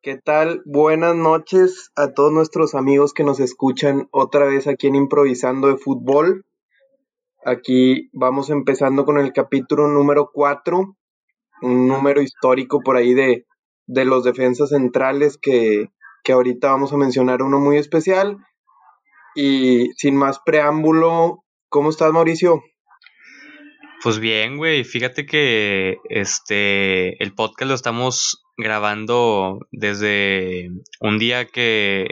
¿Qué tal? Buenas noches a todos nuestros amigos que nos escuchan otra vez aquí en Improvisando de Fútbol. Aquí vamos empezando con el capítulo número 4, un número histórico por ahí de, de los defensas centrales que, que ahorita vamos a mencionar uno muy especial. Y sin más preámbulo, ¿cómo estás Mauricio? Pues bien, güey, fíjate que este el podcast lo estamos grabando desde un día que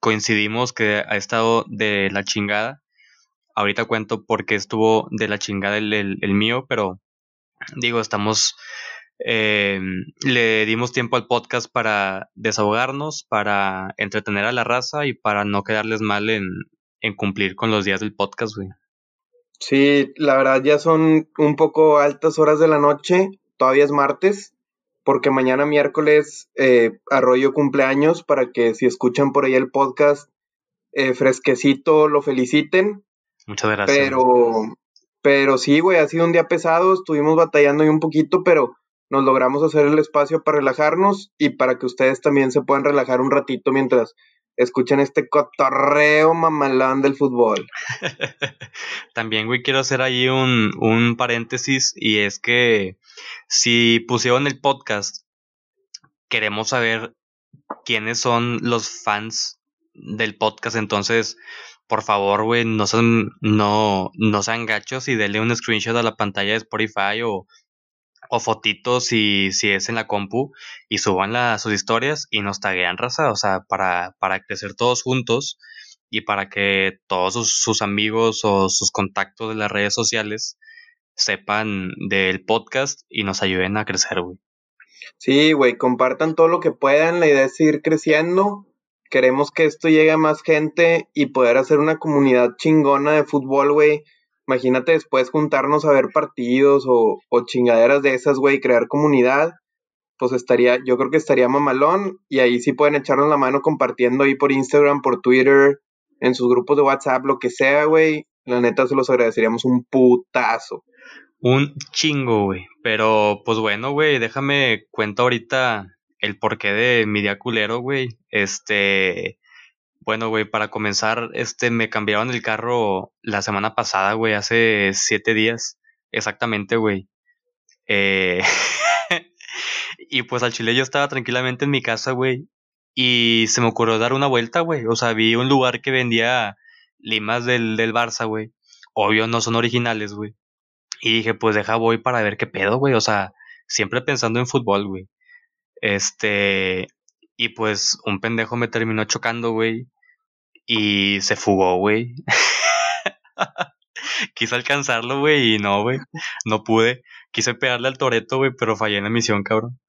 coincidimos que ha estado de la chingada. Ahorita cuento por qué estuvo de la chingada el, mío, pero digo, estamos eh, le dimos tiempo al podcast para desahogarnos, para entretener a la raza y para no quedarles mal en, en cumplir con los días del podcast, güey. Sí, la verdad ya son un poco altas horas de la noche, todavía es martes, porque mañana miércoles eh, Arroyo cumpleaños para que si escuchan por ahí el podcast eh, fresquecito lo feliciten. Muchas gracias. Pero, pero sí, güey, ha sido un día pesado, estuvimos batallando ahí un poquito, pero nos logramos hacer el espacio para relajarnos y para que ustedes también se puedan relajar un ratito mientras escuchen este cotorreo mamalán del fútbol. También, güey, quiero hacer ahí un, un paréntesis y es que si pusieron el podcast, queremos saber quiénes son los fans del podcast, entonces por favor, güey, no sean, no, no sean gachos y denle un screenshot a la pantalla de Spotify o, o fotitos si, si es en la compu y suban sus historias y nos taguean raza, o sea, para, para crecer todos juntos y para que todos sus, amigos o sus contactos de las redes sociales sepan del podcast y nos ayuden a crecer, güey. Sí, güey, compartan todo lo que puedan, la idea es seguir creciendo. Queremos que esto llegue a más gente y poder hacer una comunidad chingona de fútbol, güey Imagínate después juntarnos a ver partidos o, chingaderas de esas, güey, crear comunidad. Pues estaría, yo creo que estaría mamalón. Y ahí sí pueden echarnos la mano compartiendo ahí por Instagram, por Twitter, en sus grupos de WhatsApp, lo que sea, güey. La neta se los agradeceríamos un putazo. Un chingo, güey. Pero, pues bueno, güey, déjame cuento ahorita el porqué de mi día culero, güey. Este, bueno, güey, para comenzar, este, me cambiaron el carro la semana pasada, güey, hace siete días, exactamente, güey. Eh, y pues al chile yo estaba tranquilamente en mi casa, güey, y se me ocurrió dar una vuelta, güey. O sea, vi un lugar que vendía limas del, del Barça, güey. Obvio, no son originales, güey. Y dije, pues deja voy para ver qué pedo, güey. O sea, siempre pensando en fútbol, güey. Este, y pues un pendejo me terminó chocando, güey. Y se fugó, güey. Quise alcanzarlo, güey, y no, güey. No pude. Quise pegarle al Toreto, güey, pero fallé en la misión, cabrón.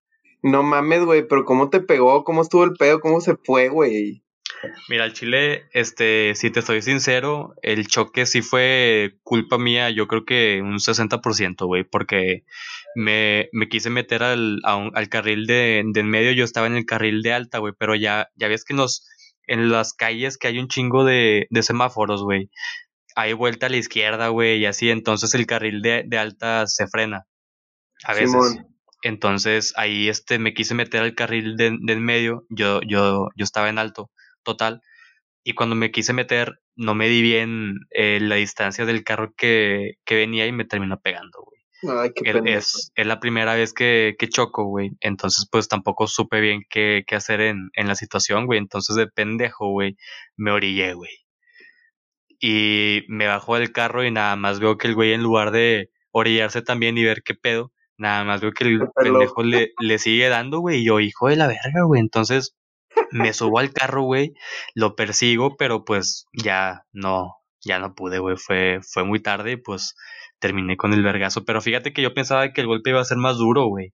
No mames, güey, pero ¿cómo te pegó? ¿Cómo estuvo el pedo? ¿Cómo se fue, güey? Mira, el Chile, este, si te estoy sincero, el choque sí fue culpa mía, yo creo que un 60%, güey, porque me, me quise meter al, al carril de, de en medio, yo estaba en el carril de alta, güey, pero ya, ya ves que en, los, en las calles que hay un chingo de, de semáforos, güey, hay vuelta a la izquierda, güey, y así, entonces el carril de, de alta se frena, a veces. Entonces ahí este me quise meter al carril de, de en medio, yo, yo, yo estaba en alto, total, y cuando me quise meter, no me di bien eh, la distancia del carro que, que venía y me terminó pegando, güey es, es, la primera vez que, que choco, güey. Entonces, pues tampoco supe bien qué, qué hacer en, en, la situación, güey. Entonces, de pendejo, güey, me orillé, güey. Y me bajó del carro y nada más veo que el güey, en lugar de orillarse también y ver qué pedo, nada más veo que el pendejo le, le sigue dando, güey. Y yo, hijo de la verga, güey. Entonces, me subo al carro, güey, lo persigo, pero pues ya no, ya no pude, güey. Fue, fue muy tarde y pues terminé con el vergazo. Pero fíjate que yo pensaba que el golpe iba a ser más duro, güey.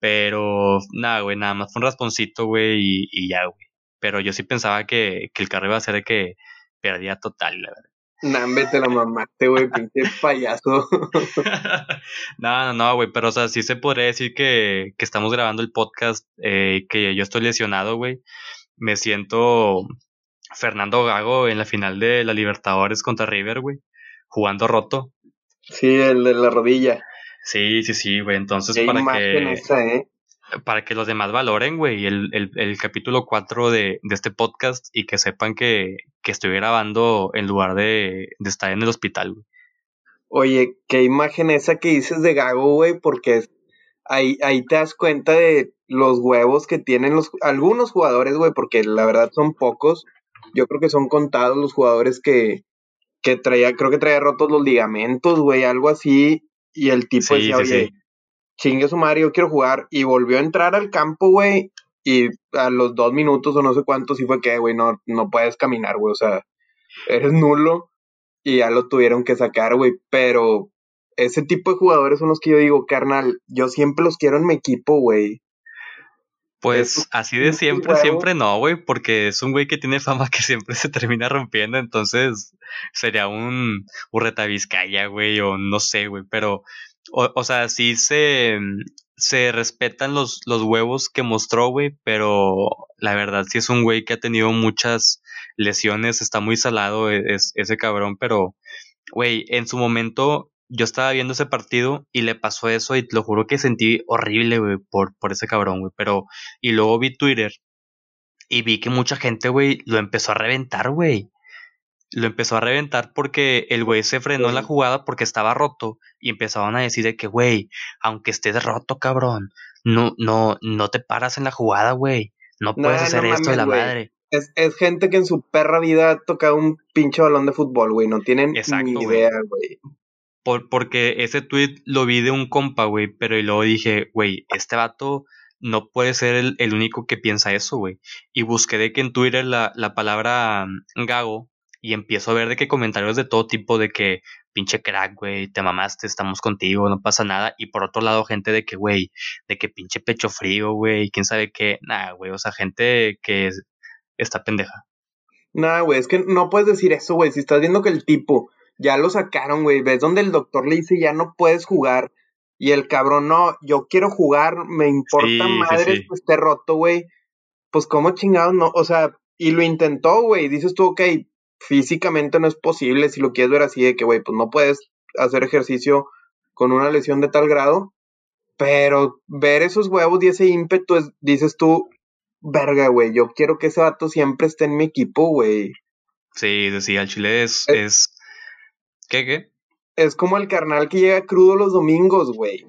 Pero nada, güey, nada más fue un rasponcito, güey, y, ya, güey. Pero yo sí pensaba que, el carro iba a ser de que perdía total, la verdad. Nah, te la mamaste, güey, pinche payaso. no, no, no, güey, pero o sea, sí se podría decir que, que estamos grabando el podcast, eh, que yo estoy lesionado, güey. Me siento Fernando Gago en la final de la Libertadores contra River, güey, jugando roto. Sí, el de la rodilla. Sí, sí, sí, güey. Entonces, para que. ¿eh? para que los demás valoren, güey, el, el, el, capítulo 4 de, de, este podcast y que sepan que, que estoy grabando en lugar de, de estar en el hospital, güey. Oye, qué imagen esa que dices de Gago, güey, porque ahí, ahí te das cuenta de los huevos que tienen los algunos jugadores, güey, porque la verdad son pocos. Yo creo que son contados los jugadores que, que traía, creo que traía rotos los ligamentos, güey, algo así. Y el tipo decía, oye, chingue su madre, yo quiero jugar. Y volvió a entrar al campo, güey. Y a los dos minutos o no sé cuántos, sí fue que, güey, no, no puedes caminar, güey. O sea, eres nulo. Y ya lo tuvieron que sacar, güey. Pero ese tipo de jugadores son los que yo digo, carnal, yo siempre los quiero en mi equipo, güey. Pues así de siempre, siempre no, güey, porque es un güey que tiene fama que siempre se termina rompiendo, entonces sería un Urreta Vizcaya, güey, o no sé, güey, pero, o, o, sea, sí se, se respetan los, los huevos que mostró, güey, pero la verdad sí es un güey que ha tenido muchas lesiones, está muy salado e, es, ese cabrón, pero, güey, en su momento yo estaba viendo ese partido y le pasó eso y te lo juro que sentí horrible, güey, por, por ese cabrón, güey. Pero, y luego vi Twitter y vi que mucha gente, güey, lo empezó a reventar, güey. Lo empezó a reventar porque el güey se frenó en la jugada porque estaba roto y empezaban a decir de que, güey, aunque estés roto, cabrón, no, no, no te paras en la jugada, güey. No puedes hacer esto de la madre. Es, es, gente que en su perra vida ha tocado un pinche balón de fútbol, güey. No tienen ni idea, güey. Por, porque ese tweet lo vi de un compa, güey, pero y luego dije, güey, este vato no puede ser el, el único que piensa eso, güey. Y busqué de que en Twitter la, la palabra mm, gago y empiezo a ver de que comentarios de todo tipo de que pinche crack, güey, te mamaste, estamos contigo, no pasa nada. Y por otro lado, gente de que, güey, de que pinche pecho frío, güey, quién sabe qué. Nada, güey, o sea, gente que está pendeja. Nada, güey, es que no puedes decir eso, güey. Si estás viendo que el tipo ya lo sacaron, güey. ¿Ves donde el doctor le dice ya no puedes jugar? Y el cabrón, no, yo quiero jugar, me importa madre que esté roto, güey. Pues cómo chingados, no, o sea, y lo intentó, güey. Dices tú, ok, físicamente no es posible, si lo quieres ver así, de que, güey, pues no puedes hacer ejercicio con una lesión de tal grado. Pero ver esos huevos y ese ímpetu, es, dices tú, verga, güey, yo quiero que ese vato siempre esté en mi equipo, güey. Sí, decía, el Chile es, es ¿Qué, qué? Es como el carnal que llega crudo los domingos, güey.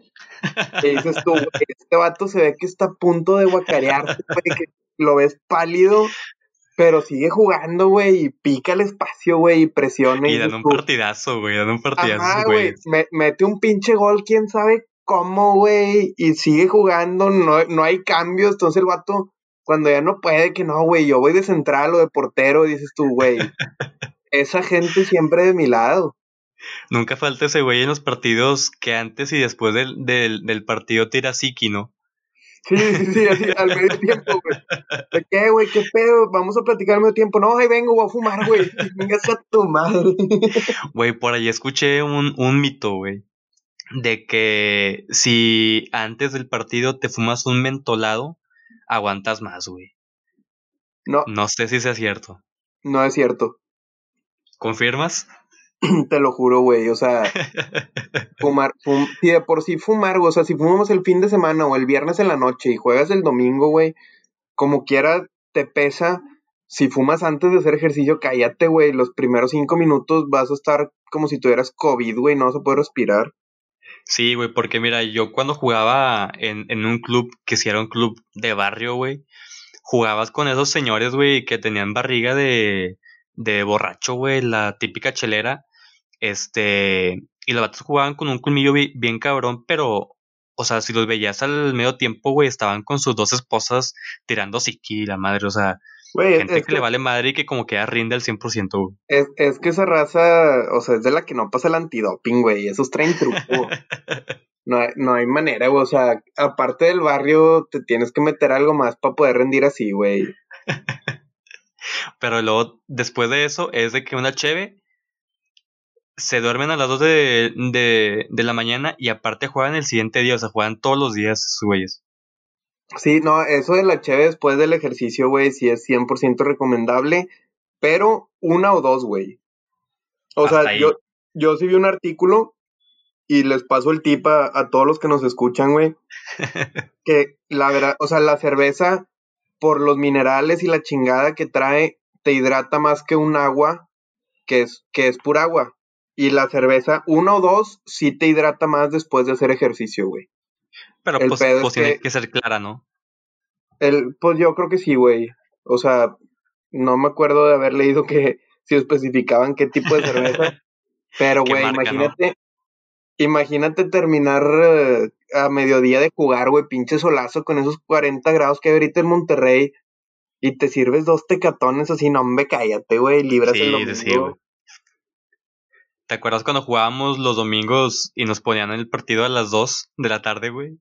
Que dices tú, güey, este vato se ve que está a punto de guacarearse, güey, que lo ves pálido, pero sigue jugando, güey, y pica el espacio, güey, y presiona. Y, dan un partidazo, güey, dan un partidazo, güey. mete un pinche gol, quién sabe cómo, güey, y sigue jugando, no, no hay cambios, entonces el vato, cuando ya no puede, que no, güey, yo voy de central o de portero, dices tú, güey, esa gente siempre de mi lado. Nunca falta ese güey en los partidos que antes y después del, del, del partido tira psiqui, ¿no? Sí, sí, sí, así al medio tiempo, güey. ¿De qué, güey? ¿Qué pedo? Vamos a platicar al medio tiempo. No, ahí vengo, voy a fumar, güey. Vengas a tu madre. Güey, por ahí escuché un, un mito, güey. De que si antes del partido te fumas un mentolado, aguantas más, güey. No. No sé si sea cierto. No es cierto. ¿Confirmas? Te lo juro, güey. O sea, fumar, si de por sí fumar, o sea, si fumamos el fin de semana o el viernes en la noche y juegas el domingo, güey, como quiera te pesa. Si fumas antes de hacer ejercicio, cállate, güey. Los primeros cinco minutos vas a estar como si tuvieras COVID, güey. No vas a poder respirar. Sí, güey, porque mira, yo cuando jugaba en, en un club, que si era un club de barrio, güey, jugabas con esos señores, güey, que tenían barriga de, de borracho, güey, la típica chelera. Este, y los vatos jugaban con un colmillo bien, cabrón, pero, o sea, si los veías al medio tiempo, güey, estaban con sus dos esposas tirando psiqui, la madre, o sea, gente que, le vale madre y que como que ya rinde al 100%, güey. Es, es que esa raza, o sea, es de la que no pasa el antidoping, güey, esos traen truco. no, hay, no hay manera, güey, o sea, aparte del barrio, te tienes que meter algo más para poder rendir así, güey. Pero luego, después de eso, es de que una cheve se duermen a las 2 de, de, de, la mañana y aparte juegan el siguiente día, o sea, juegan todos los días sus güeyes. Sí, no, eso de la cheve después del ejercicio, güey, sí es 100% recomendable, pero una o dos, güey. O sea, yo, yo sí vi un artículo y les paso el tip a, a todos los que nos escuchan, güey. que la verdad, o sea, la cerveza, por los minerales y la chingada que trae, te hidrata más que un agua, que es, que es pura agua. Y la cerveza, uno o dos, sí te hidrata más después de hacer ejercicio, güey. Pero El pues, pues tiene que- que ser clara, ¿no? El, pues yo creo que sí, güey. O sea, no me acuerdo de haber leído que si especificaban qué tipo de cerveza. pero, ¿Qué güey, no? imagínate, imagínate terminar eh, a mediodía de jugar, güey, pinche solazo con esos 40 grados que hay ahorita en Monterrey. Y te sirves dos tecatones así, no, hombre, cállate, güey, libras el Sí, domingo. sí, güey. ¿Te acuerdas cuando jugábamos los domingos y nos ponían el partido a las 2 de la tarde, güey?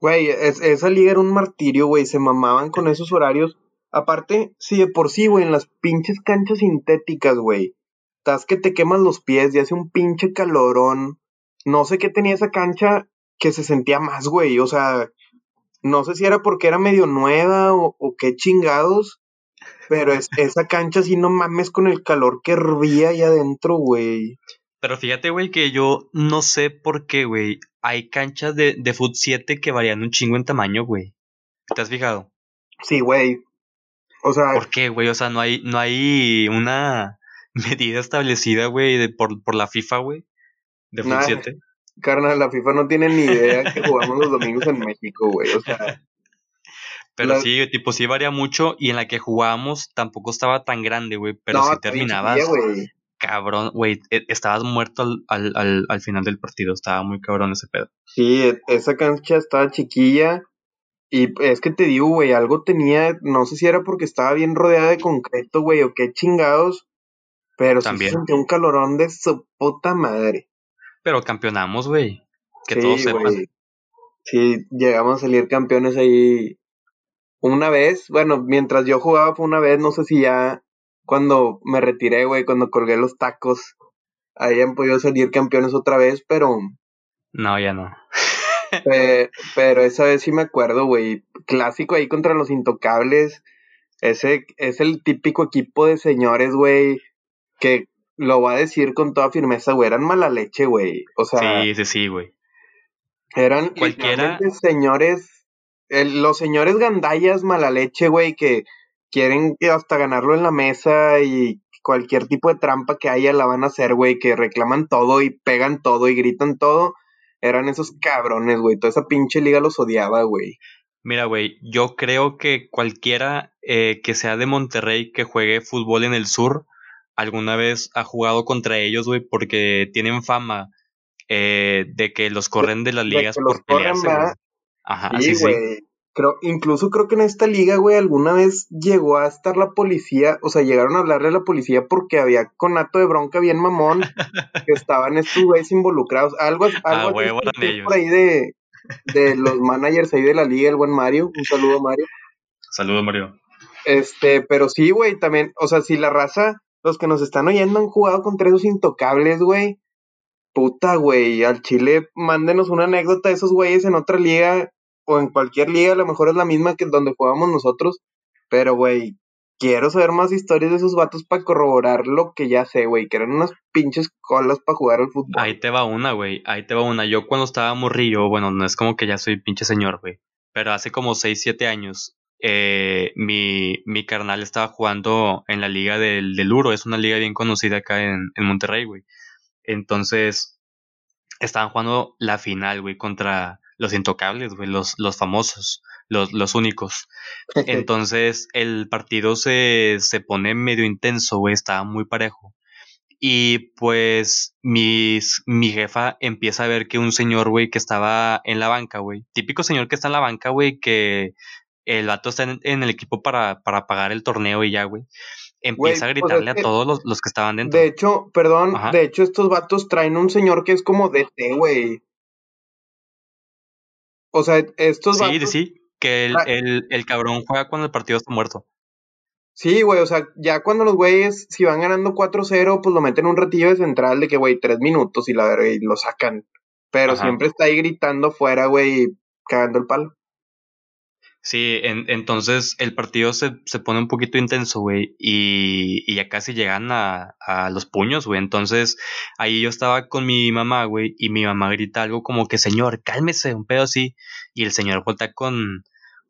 Güey, es- esa liga era un martirio, güey. Se mamaban con esos horarios. Aparte, si de por sí, güey, en las pinches canchas sintéticas, güey. Estás que te quemas los pies y hace un pinche calorón. No sé qué tenía esa cancha que se sentía más, güey. O sea, no sé si era porque era medio nueva o, o qué chingados. Pero es, esa cancha sí no mames con el calor que hervía ahí adentro, güey. Pero fíjate, güey, que yo no sé por qué, güey. Hay canchas de, de Foot 7 que varían un chingo en tamaño, güey. ¿Te has fijado? Sí, güey. O sea, ¿Por qué, güey? O sea, no hay, no hay una medida establecida, güey, por, por la FIFA, güey. De Foot Nah. 7. Carnal, la FIFA no tiene ni idea que jugamos los domingos en México, güey. O sea, Pero La- sí, tipo, sí varía mucho. Y en la que jugábamos tampoco estaba tan grande, güey. Pero no, sí está bien terminabas. güey. cabrón, güey. e- Estabas muerto al, al, al, al final del partido. Estaba muy cabrón ese pedo. Sí, e- esa cancha estaba chiquilla. Y es que te digo, güey, algo tenía, no sé si era porque estaba bien rodeada de concreto, güey, o qué chingados. Pero sí se sentía un calorón de su puta madre. Pero campeonamos, güey. Que sí, todos sepan. güey. Sí, llegamos a salir campeones ahí una vez. Bueno, mientras yo jugaba fue una vez, no sé si ya cuando me retiré, güey, cuando colgué los tacos, hayan podido salir campeones otra vez, pero, No, ya no. pe- pero esa vez sí me acuerdo, güey. Clásico ahí contra los intocables. Ese es el típico equipo de señores, güey, que lo voy a decir con toda firmeza, güey, eran mala leche, güey. O sea, Sí, sí, sí, güey. Eran Cualquiera- señores, el- los señores gandallas mala leche, güey, que quieren hasta ganarlo en la mesa y cualquier tipo de trampa que haya la van a hacer, güey, que reclaman todo y pegan todo y gritan todo. Eran esos cabrones, güey. Toda esa pinche liga los odiaba, güey. Mira, güey, yo creo que cualquiera eh, que sea de Monterrey que juegue fútbol en el sur, alguna vez ha jugado contra ellos, güey, porque tienen fama eh, de que los corren de las ligas por pelearse, Sí, güey. Creo, incluso creo que en esta liga, güey, alguna vez llegó a estar la policía, o sea, llegaron a hablarle a la policía porque había conato de bronca bien mamón, que estaban estos güeyes involucrados. Algo, algo Ah, así ellos. por ahí de, de los managers ahí de la liga, el buen Mario. Un saludo, Mario. Saludos, Mario. Este, pero sí, güey, también, o sea, si la raza, los que nos están oyendo han jugado contra esos intocables, güey. Puta, güey, al Chile, mándenos una anécdota de esos güeyes en otra liga o en cualquier liga, a lo mejor es la misma que donde jugamos nosotros, pero, güey, quiero saber más historias de esos vatos para corroborar lo que ya sé, güey, que eran unas pinches colas para jugar al fútbol. Ahí te va una, güey. Ahí te va una. Yo cuando estaba morrillo, bueno, no es como que ya soy pinche señor, güey. Pero hace como 6, 7 años, eh, mi, mi carnal estaba jugando en la liga del, del Uro. Es una liga bien conocida acá en, en Monterrey, güey. Entonces, estaban jugando la final, güey, contra los intocables, güey, los, los famosos, los, los únicos. Entonces, el partido se, se pone medio intenso, güey, estaba muy parejo. Y pues mis, mi jefa empieza a ver que un señor, güey, que estaba en la banca, güey. Típico señor que está en la banca, güey, que el vato está en, en el equipo para, para pagar el torneo y ya, güey. Empieza Güey, a pues, gritarle es que- a todos los, los que estaban dentro. De hecho, perdón, Ajá. de hecho estos vatos traen un señor que es como DT, güey. O sea, estos sí, vatos... sí, que el, Ah. el, el cabrón juega cuando el partido está muerto. Sí, güey, o sea, ya cuando los güeyes, si van ganando 4-0, pues lo meten un ratillo de central de que, güey, tres minutos y la verga, y lo sacan. Pero Ajá. siempre está ahí gritando fuera, güey, cagando el palo. Sí, en, entonces el partido se, se, pone un poquito intenso, güey, y, y, ya casi llegan a, a los puños, güey. Entonces ahí yo estaba con mi mamá, güey, y mi mamá grita algo como que, señor, cálmese, un pedo así. Y el señor voltea con,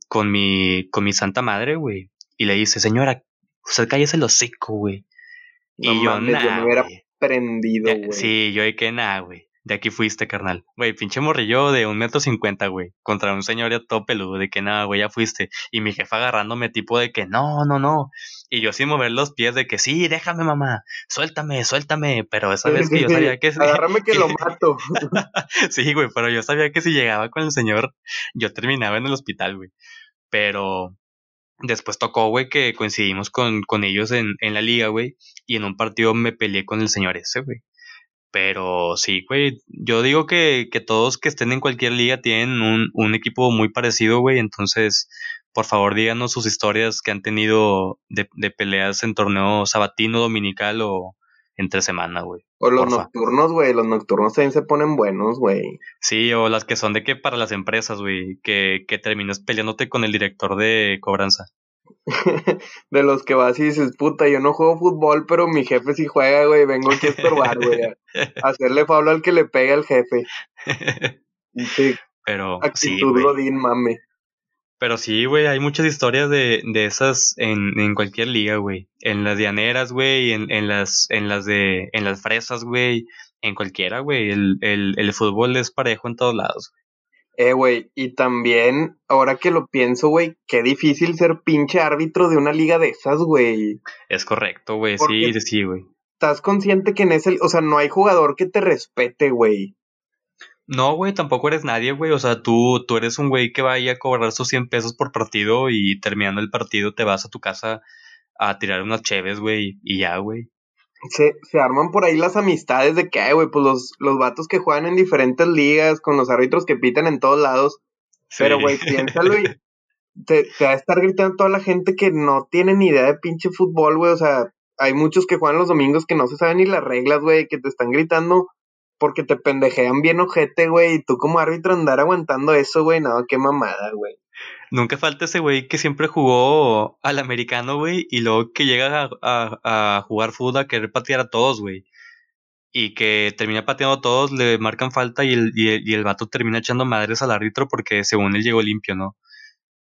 con, mi, con mi santa madre, güey, y le dice, señora, usted cállese el hocico, güey. y yo, nada. Yo me hubiera prendido, güey. Sí, yo de que nada, güey de aquí fuiste, carnal. Güey, pinche morrillo de un metro cincuenta, güey. Contra un señor ya todo peludo, de que nada, güey, ya fuiste. Y mi jefa agarrándome tipo de que no, no, no. Y yo sin mover los pies de que sí, déjame, mamá. Suéltame, suéltame. Pero esa vez que yo sabía que... Agárrame que, lo mato. sí, güey, pero yo sabía que si llegaba con el señor, yo terminaba en el hospital, güey. Pero después tocó, güey, que coincidimos con, con ellos en, en la liga, güey. Y en un partido me peleé con el señor ese, güey. Pero sí, güey, yo digo que, que, todos que estén en cualquier liga tienen un, un equipo muy parecido, güey. Entonces, por favor, díganos sus historias que han tenido de, de peleas en torneo sabatino, dominical o entre semana, güey. O los nocturnos, güey. Los nocturnos también se ponen buenos, güey. Sí, o las que son de que para las empresas, güey. Que, que terminas peleándote con el director de cobranza. de los que vas y dices, puta, yo no juego fútbol, pero mi jefe sí juega, güey, vengo aquí a estorbar, güey, a hacerle Pablo al que le pegue al jefe. Sí, pero actitud sí, mame. Pero sí, güey, hay muchas historias de, de esas en, en cualquier liga, güey. En las dianeras, güey, en, en las, en las de, en las fresas, güey, en cualquiera, güey. El, el, el fútbol es parejo en todos lados, güey. Eh, güey, y también, ahora que lo pienso, güey, qué difícil ser pinche árbitro de una liga de esas, güey. Es correcto, güey, sí, sí, güey. Estás consciente que en ese, o sea, no hay jugador que te respete, güey. No, güey, tampoco eres nadie, güey. O sea, tú, tú eres un güey que vaya a cobrar sus 100 pesos por partido y terminando el partido te vas a tu casa a tirar unas cheves, güey, y ya, güey se, se arman por ahí las amistades de que, güey, pues los, los vatos que juegan en diferentes ligas, con los árbitros que pitan en todos lados. Pero, güey, piénsalo y te, te, va a estar gritando toda la gente que no tiene ni idea de pinche fútbol, güey. O sea, hay muchos que juegan los domingos que no se saben ni las reglas, güey, que te están gritando porque te pendejean bien ojete, güey. Y tú como árbitro andar aguantando eso, güey, no, qué mamada, güey. Nunca falta ese güey que siempre jugó al americano, güey, y luego que llega a, a, jugar fútbol a querer patear a todos, güey. Y que termina pateando a todos, le marcan falta y el, y el, y el vato termina echando madres al árbitro porque según él llegó limpio, ¿no?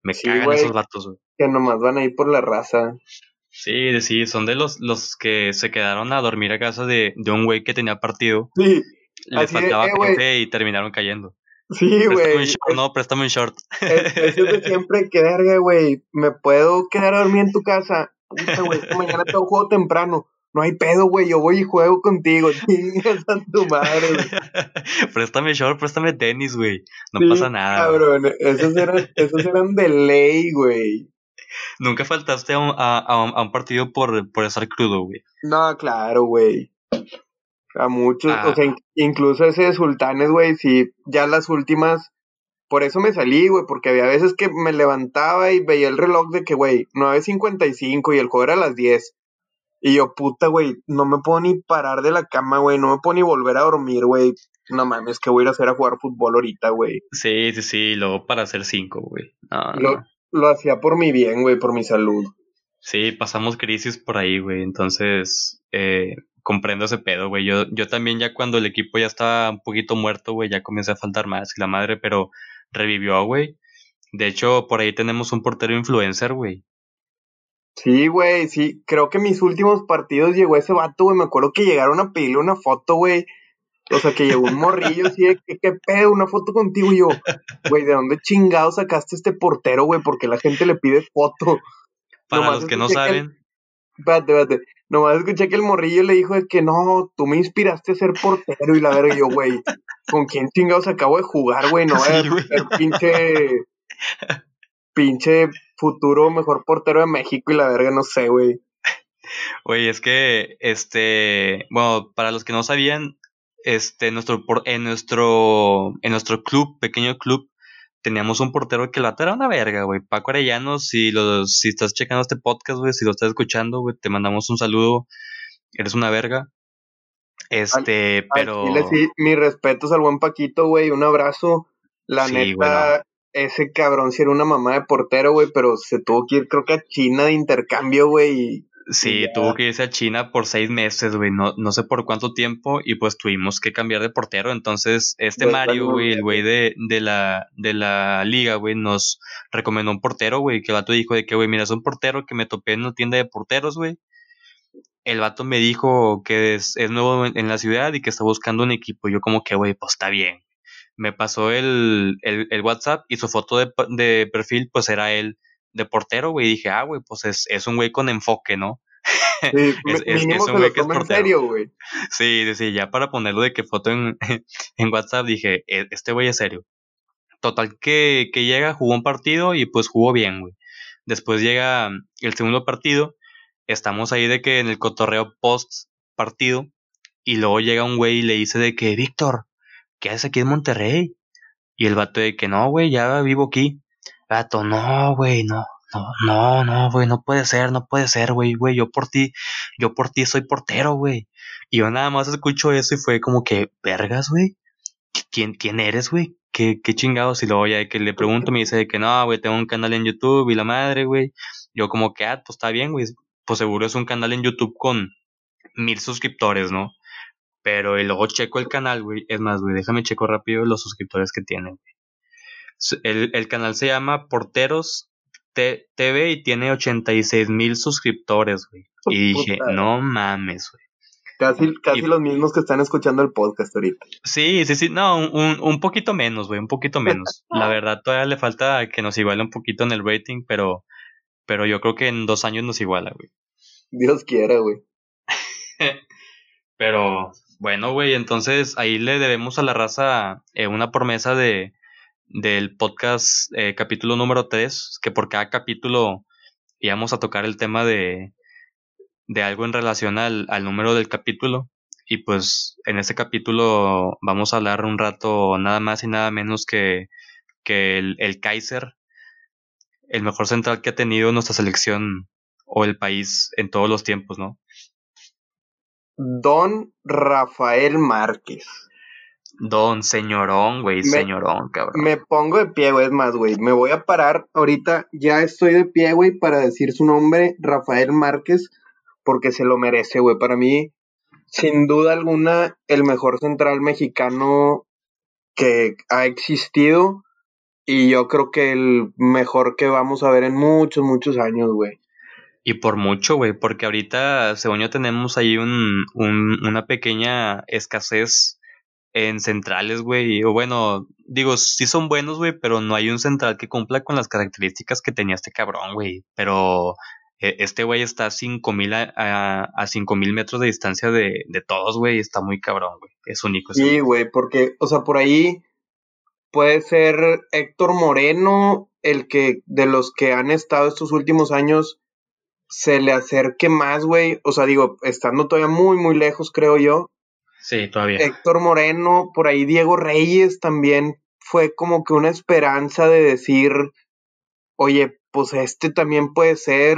Me cagan esos vatos, güey. Que nomás van a ir por la raza. Sí, sí, son de los, los que se quedaron a dormir a casa de, de un güey que tenía partido. Sí. Les faltaba eh, y terminaron cayendo. Sí, güey. No, préstame un short. Es, de siempre que verga, güey. Me puedo quedar a dormir en tu casa. Puta, güey, mañana tengo juego temprano. No hay pedo, güey. Yo voy y juego contigo. Chingas a tu madre, güey. préstame short, préstame tenis, güey. No pasa nada. Cabrón, esos eran, esos eran de ley, güey. Nunca faltaste a un, a, a un partido por, por estar crudo, güey. No, claro, güey. A muchos, o sea, ah. incluso ese de Sultanes, güey, sí, ya las últimas, por eso me salí, güey, porque había veces que me levantaba y veía el reloj de que, güey, 9.55 y el juego era a las 10. Y yo, puta, güey, no me puedo ni parar de la cama, güey, no me puedo ni volver a dormir, güey. No mames, que voy a ir a hacer a jugar fútbol ahorita, güey. Sí, sí, sí, luego para hacer cinco, güey. lo, lo hacía por mi bien, güey, por mi salud. Sí, pasamos crisis por ahí, güey. Entonces, eh, comprendo ese pedo, güey. Yo, yo también ya cuando el equipo ya estaba un poquito muerto, güey, ya comencé a faltar más y la madre, pero revivió, güey. De hecho, por ahí tenemos un portero influencer, güey. Sí, güey, sí. Creo que mis últimos partidos llegó ese vato, güey. Me acuerdo que llegaron a pedirle una foto, güey. O sea, que llegó un morrillo así de, ¿qué, qué pedo? Una foto contigo. Y yo, güey, ¿de dónde chingado sacaste este portero, güey? Porque la gente le pide foto. Para los que no saben. Espérate, espérate. Nomás escuché que el morrillo le dijo que no, tú me inspiraste a ser portero y la verga, yo, güey, ¿con quién chingados acabo de jugar, güey? No a ser pinche, pinche futuro mejor portero de México y la verga, no sé, güey. Güey, es que, este, bueno, para los que no sabían, este, nuestro, en nuestro, en nuestro club, pequeño club, teníamos un portero que la era una verga, güey. Paco Arellano, si, los, si estás checando este podcast, güey, si lo estás escuchando, güey, te mandamos un saludo. Eres una verga. Este, pero. sí, mis respetos al buen Paquito, güey. Un abrazo. La neta, ese cabrón sí era una mamá de portero, güey, pero se tuvo que ir, creo que a China de intercambio, güey. Sí, tuvo que irse a China por seis meses, güey, no, no sé por cuánto tiempo, y pues tuvimos que cambiar de portero. Entonces, este Mario, güey, el güey de, de, la, de la liga, güey, nos recomendó un portero, güey, que el vato dijo de que, güey, mira, es un portero que me topé en una tienda de porteros, güey. El vato me dijo que es, es nuevo en, la ciudad y que está buscando un equipo. Yo como que, güey, pues está bien me pasó el, el, WhatsApp y su foto de, de, perfil, pues era él de portero, güey. Dije, ah, güey, pues es, es un güey con enfoque, ¿no? Sí, es, es, un güey que es portero. Serio, güey. Sí, sí, ya para ponerlo de que foto en, en WhatsApp dije, e, este güey es serio. Total que, que llega, jugó un partido y pues jugó bien, güey. Después llega el segundo partido, estamos ahí de que en el cotorreo post partido y luego llega un güey y le dice de que, Víctor, ¿qué haces aquí en Monterrey? Y el vato de que no, güey, ya vivo aquí. Vato, no, güey, no, no, no, no, güey, no puede ser, no puede ser, güey, güey, yo por ti, yo por ti soy portero, güey. Y yo nada más escucho eso y fue como que, vergas, güey, ¿quién, quién eres, güey? ¿Qué, qué chingados? Y luego ya que le pregunto me dice que no, güey, tengo un canal en YouTube y la madre, güey. Yo como que, ah, pues está bien, güey, pues seguro es un canal en YouTube con mil suscriptores, ¿no? Pero luego checo el canal, güey. Es más, güey, déjame checo rápido los suscriptores que tienen. El, el canal se llama Porteros TV y tiene 86 mil suscriptores, güey. Y dije, no mames, güey. Casi, casi los mismos que están escuchando el podcast ahorita. Sí, sí, sí, no, un, un poquito menos, güey, un poquito menos. La verdad, todavía le falta que nos iguale un poquito en el rating, pero, pero yo creo que en dos años nos iguala, güey. Dios quiera, güey. pero, bueno, güey, entonces ahí le debemos a la raza eh, una promesa de del podcast eh, capítulo número 3, que por cada capítulo íbamos a tocar el tema de, de algo en relación al, al número del capítulo. Y pues en ese capítulo vamos a hablar un rato nada más y nada menos que, que el, el Kaiser, el mejor central que ha tenido nuestra selección o el país en todos los tiempos, ¿no? Don Rafael Márquez. Don señorón, güey, señorón, cabrón. Me pongo de pie, güey, es más, güey. Me voy a parar ahorita, ya estoy de pie, güey, para decir su nombre, Rafael Márquez, porque se lo merece, güey. Para mí, sin duda alguna, el mejor central mexicano que ha existido y yo creo que el mejor que vamos a ver en muchos, muchos años, güey. Y por mucho, güey, porque ahorita, según yo, tenemos ahí un, un, una pequeña escasez en centrales, güey. O bueno, digo, sí son buenos, güey, pero no hay un central que cumpla con las características que tenía este cabrón, güey. Pero e, este güey está a 5000 a, a, cinco mil metros de distancia de, de todos, güey. Está muy cabrón, güey. Es único. Sí, güey, porque, o sea, por ahí puede ser Héctor Moreno, el que de los que han estado estos últimos años se le acerque más, güey. O sea, digo, estando todavía muy, muy lejos, creo yo. Sí, todavía. Héctor Moreno, por ahí Diego Reyes también fue como que una esperanza de decir, oye, pues este también puede ser.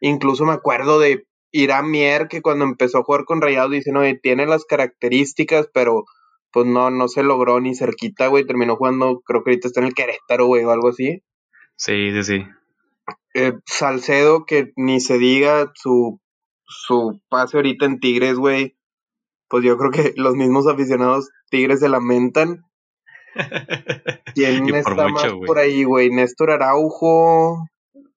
Incluso me acuerdo de Irán Mier, que cuando empezó a jugar con Rayados dicen, oye, tiene las características, pero pues no, no se logró ni cerquita, güey. Terminó jugando, creo que ahorita está en el Querétaro, güey, o algo así. Sí, sí, sí. Eh, Salcedo, que ni se diga su, su pase ahorita en Tigres, güey. Pues yo creo que los mismos aficionados Tigres se lamentan. ¿Quién está más por ahí, güey? Néstor Araujo.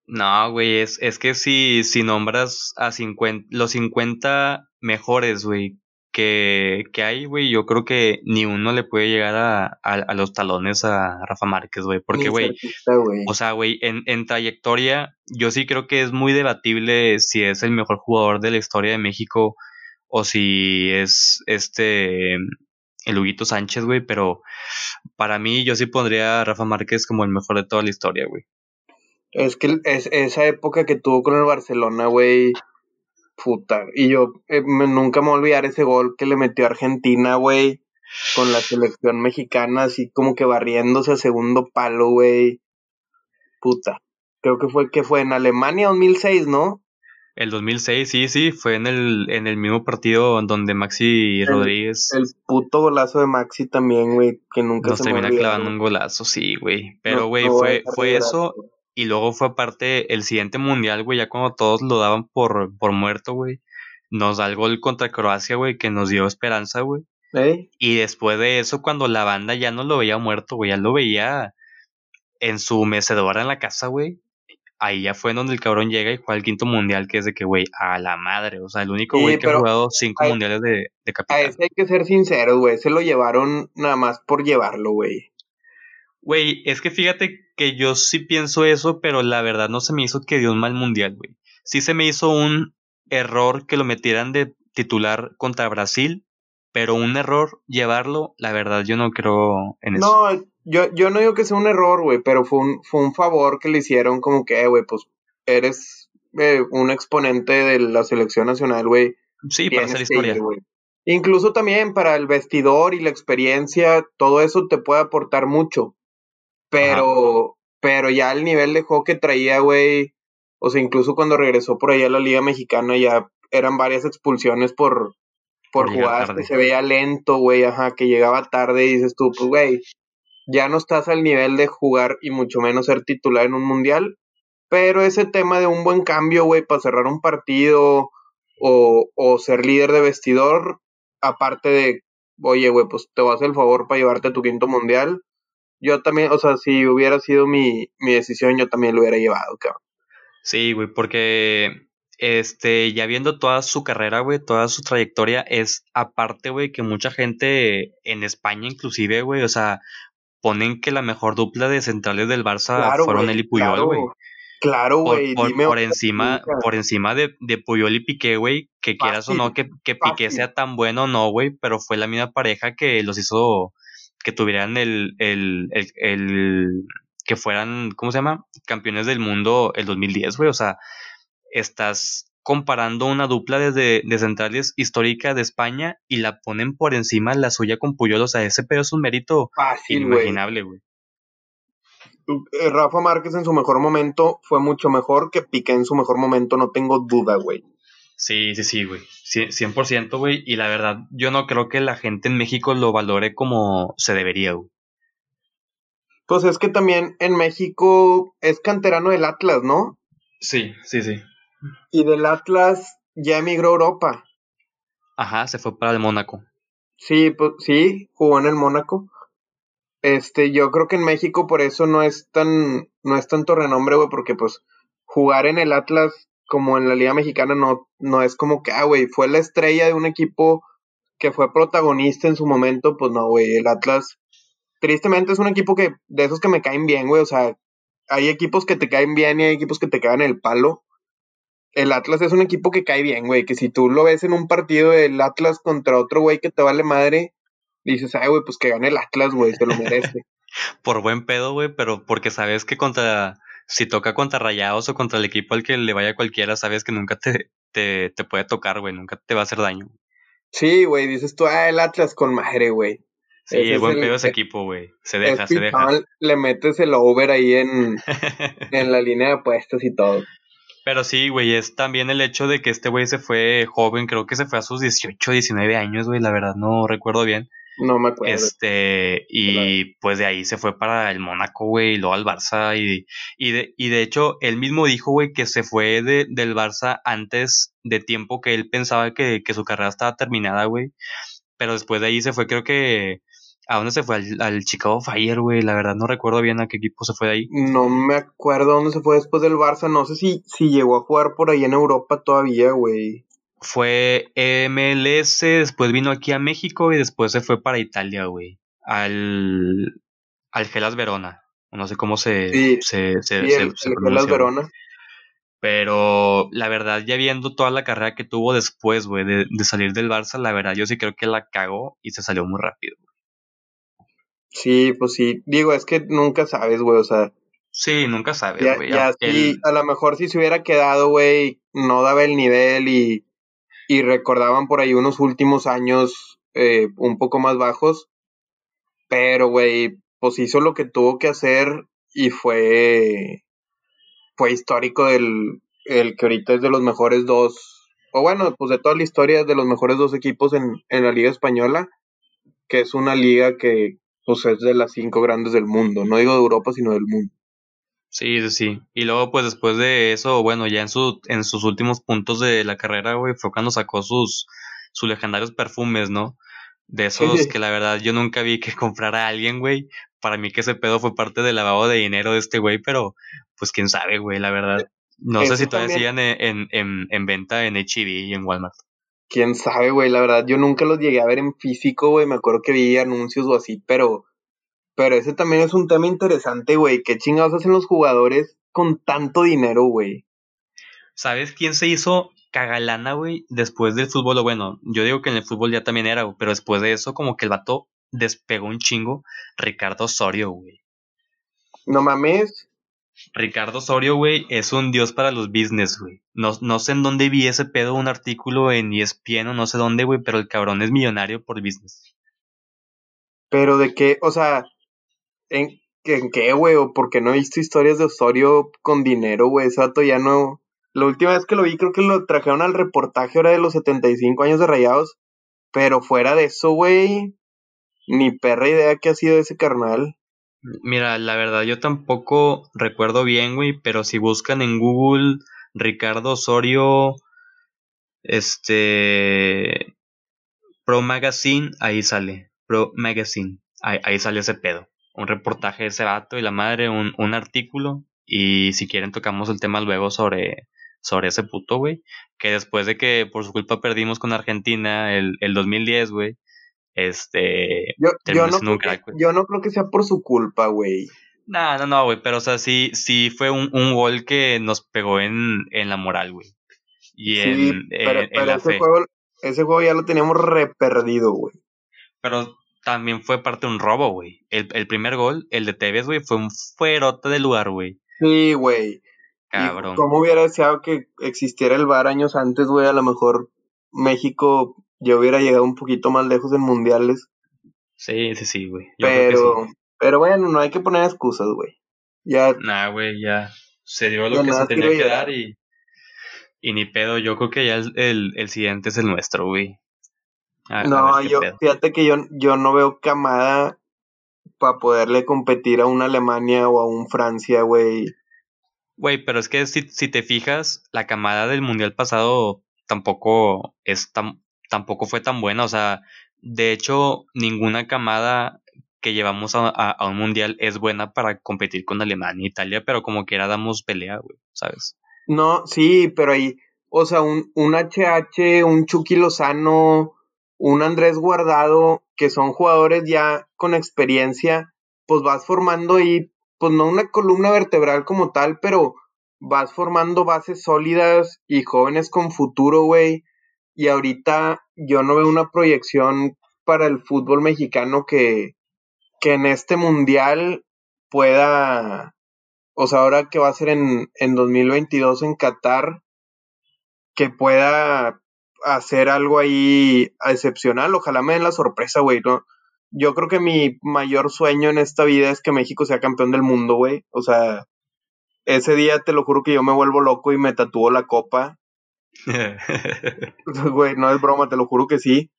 No, güey, es, es que si, si nombras a 50, los 50 mejores, güey, que, que hay, güey, yo creo que ni uno le puede llegar a, a, los talones a Rafa Márquez, güey. Porque, güey, o sea, güey, en, en trayectoria, yo sí creo que es muy debatible si es el mejor jugador de la historia de México o si es este el Huguito Sánchez, güey, pero para mí yo sí pondría a Rafa Márquez como el mejor de toda la historia, güey. Es que es, esa época que tuvo con el Barcelona, güey, Puta. Y yo eh, nunca me voy a olvidar ese gol que le metió a Argentina, güey. Con la selección mexicana, así como que barriéndose a segundo palo, güey. Puta. Creo que fue que fue en Alemania 2006, ¿no? El 2006, sí, sí, fue en el, en el mismo partido donde Maxi Rodríguez. El puto golazo de Maxi también, güey, que nunca nos termina clavando un golazo, sí, güey. Pero, güey, fue, fue eso. Y luego fue aparte el siguiente mundial, güey, ya cuando todos lo daban por, por muerto, güey. Nos da el gol contra Croacia, güey, que nos dio esperanza, güey. Y después de eso, cuando la banda ya no lo veía muerto, güey, ya lo veía en su mecedora en la casa, güey ahí ya fue donde el cabrón llega y juega el quinto mundial, que es de que, güey, a la madre. O sea, el único güey que ha jugado cinco mundiales de, de capitán. A ese hay que ser sincero, güey. Se lo llevaron nada más por llevarlo, güey. Güey, es que fíjate que yo sí pienso eso, pero la verdad no se me hizo que dio un mal mundial, güey. Sí se me hizo un error que lo metieran de titular contra Brasil, pero un error llevarlo, la verdad yo no creo en eso. No, yo, yo no digo que sea un error, güey, pero fue un, fue un favor que le hicieron como que, eh, güey, pues eres eh, un exponente de la selección nacional, güey. Sí, para hacer historia. Incluso también para el vestidor y la experiencia, todo eso te puede aportar mucho. Pero, pero ya el nivel de juego que traía, güey, o sea, incluso cuando regresó por ahí a la Liga Mexicana ya eran varias expulsiones por, por, jugar, que se veía lento, güey, ajá, que llegaba tarde y dices tú, pues, güey, ya no estás al nivel de jugar y mucho menos ser titular en un mundial. Pero ese tema de un buen cambio, güey, para cerrar un partido o, o ser líder de vestidor, aparte de, oye, güey, pues te vas el favor para llevarte a tu quinto mundial. Yo también, o sea, si hubiera sido mi, mi decisión, yo también lo hubiera llevado, cabrón. Sí, güey, porque este, ya viendo toda su carrera, güey, toda su trayectoria, es aparte, güey, que mucha gente en España inclusive, güey, o sea, ponen que la mejor dupla de centrales del Barça fueron él y Puyol, güey. Claro, güey. Por, por, encima, por encima de, de, Puyol y Piqué, güey, que quieras o no que, que Piqué sea tan bueno o no, güey, pero fue la misma pareja que los hizo que tuvieran el, el, el, el que fueran, ¿cómo se llama? Campeones del mundo el 2010, güey. O sea, estás comparando una dupla desde de centrales histórica de España y la ponen por encima la suya con Puyol. O sea, ese pedo es un mérito inimaginable, güey. Eh, Rafa Márquez en su mejor momento fue mucho mejor que Piqué en su mejor momento, no tengo duda, güey. Sí, sí, sí, güey. 100%, güey. Y la verdad, yo no creo que la gente en México lo valore como se debería, güey. Pues es que también en México es canterano del Atlas, ¿no? Sí, sí, sí. Y del Atlas ya emigró a Europa. Ajá, se fue para el Mónaco. Sí, pues, sí, jugó en el Mónaco. Este, yo creo que en México por eso no es tan, no es tanto renombre, güey, porque pues jugar en el Atlas como en la Liga Mexicana no, no es como que, ah, güey, fue la estrella de un equipo que fue protagonista en su momento, pues no, güey, el Atlas, tristemente es un equipo que, de esos que me caen bien, güey, o sea, hay equipos que te caen bien y hay equipos que te caen el palo, el Atlas es un equipo que cae bien, güey. Que si tú lo ves en un partido del Atlas contra otro güey que te vale madre, dices, ay, güey, pues que gane el Atlas, güey, se lo merece. Por buen pedo, güey, pero porque sabes que contra. Si toca contra Rayados o contra el equipo al que le vaya cualquiera, sabes que nunca te, te, te puede tocar, güey, nunca te va a hacer daño. Sí, güey, dices tú, ah, el Atlas con madre, güey. Sí, buen pedo ese equipo, güey. Se deja, se deja. Le metes el over ahí en, en la línea de apuestas y todo. Pero sí, güey, es también el hecho de que este güey se fue joven, creo que se fue a sus 18, 19 años, güey, la verdad no recuerdo bien. No me acuerdo. Este, y pues de ahí se fue para el Mónaco, güey, y luego al Barça. Y, y, de, y de hecho, él mismo dijo, güey, que se fue de, del Barça antes de tiempo que él pensaba que, que su carrera estaba terminada, güey. Pero después de ahí se fue, creo que ¿A dónde se fue? Al, Chicago Fire, güey. La verdad no recuerdo bien a qué equipo se fue de ahí. No me acuerdo dónde se fue después del Barça. No sé si, si llegó a jugar por ahí en Europa todavía, güey. Fue MLS, después vino aquí a México y después se fue para Italia, güey. Al, al Gelas Verona. No sé cómo se, sí, se, se, el, Gelas Verona. Pero la verdad, ya viendo toda la carrera que tuvo después, güey, de, de, salir del Barça, la verdad, yo sí creo que la cagó y se salió muy rápido. Sí, pues sí. Digo, es que nunca sabes, güey, o sea. Sí, nunca sabes, güey. Ya, sí, a lo mejor si se hubiera quedado, güey, no daba el nivel y, y recordaban por ahí unos últimos años eh, un poco más bajos. Pero, güey, pues hizo lo que tuvo que hacer y fue, fue histórico del, el que ahorita es de los mejores dos, o bueno, pues de toda la historia, de los mejores dos equipos en, en la Liga Española, que es una liga que pues es de las cinco grandes del mundo, no digo de Europa, sino del mundo. Sí, sí. Y luego, pues después de eso, bueno, ya en, su, en sus últimos puntos de la carrera, güey, fue cuando sacó sus, sus legendarios perfumes, ¿no? De esos que la verdad yo nunca vi que comprara a alguien, güey. Para mí que ese pedo fue parte del lavado de dinero de este güey, pero pues quién sabe, güey, la verdad. No sé si todavía siguen en, en, en, venta en HEB y en Walmart. Quién sabe, güey, la verdad, yo nunca los llegué a ver en físico, güey. Me acuerdo que vi anuncios o así, pero pero ese también es un tema interesante, güey. ¿Qué chingados hacen los jugadores con tanto dinero, güey? ¿Sabes quién se hizo cagalana, güey? Después del fútbol, o bueno, yo digo que en el fútbol ya también era, pero después de eso, como que el vato despegó un chingo. Ricardo Osorio, güey. No mames. Ricardo Osorio, güey, es un dios para los business, güey. No, no sé en dónde vi ese pedo, un artículo en ESPN o no sé dónde, güey, pero el cabrón es millonario por business. Pero de qué, o sea, ¿En, ¿En qué, güey? ¿O porque no he visto historias de Osorio con dinero, güey? Ese dato ya no. La última vez que lo vi, creo que lo trajeron al reportaje ahora de los 75 años de Rayados. Pero fuera de eso, güey, ni perra idea que ha sido ese carnal. Mira, la verdad, yo tampoco recuerdo bien, güey, pero si buscan en Google Ricardo Osorio, este. Pro Magazine, ahí sale. Pro Magazine, ahí, sale ese pedo un reportaje de ese vato y la madre, un, un artículo. Y si quieren tocamos el tema luego sobre, sobre ese puto, güey. Que después de que por su culpa perdimos con Argentina el, el 2010, güey. Este... Yo, yo, no creo que, yo no creo que sea por su culpa, güey. No, no, no, güey. Pero, o sea, sí, sí fue un, un gol que nos pegó en, en la moral, güey. Y en, pero, la ese Juego, ese juego ya lo teníamos re perdido, güey. Pero también fue parte de un robo, güey. El, el primer gol, el de Tevez, güey, fue un fuerote de lugar, güey. Sí, güey. Cabrón. ¿Cómo hubiera deseado que existiera el VAR años antes, güey? A lo mejor México ya hubiera llegado un poquito más lejos en mundiales. Sí, sí, sí, güey. Pero, pero bueno, no hay que poner excusas, güey. Ya. Nah, güey, ya. Se dio lo que se tenía que dar y. Y ni pedo, yo creo que ya el, el, el siguiente es el nuestro, güey no, yo, fíjate que yo, yo no veo camada para poderle competir a una Alemania o a un Francia, güey. Güey, pero es que si, si te fijas, la camada del mundial pasado tampoco es tan, tampoco fue tan buena. O sea, de hecho, ninguna camada que llevamos a, un mundial es buena para competir con Alemania e Italia, pero como quiera damos pelea, güey, ¿sabes? No, sí, pero ahí, o sea, un, un HH, un Chucky Lozano, un Andrés Guardado, que son jugadores ya con experiencia, pues vas formando ahí, pues no una columna vertebral como tal, pero vas formando bases sólidas y jóvenes con futuro, güey. Y ahorita yo no veo una proyección para el fútbol mexicano que, que en este mundial pueda, o sea, ahora que va a ser en, en 2022 en Qatar, que pueda hacer algo ahí excepcional. Ojalá me den la sorpresa, güey. ¿no? Yo creo que mi mayor sueño en esta vida es que México sea campeón del mundo, güey. O sea, ese día te lo juro que yo me vuelvo loco y me tatúo la copa. Güey, no es broma, te lo juro que sí.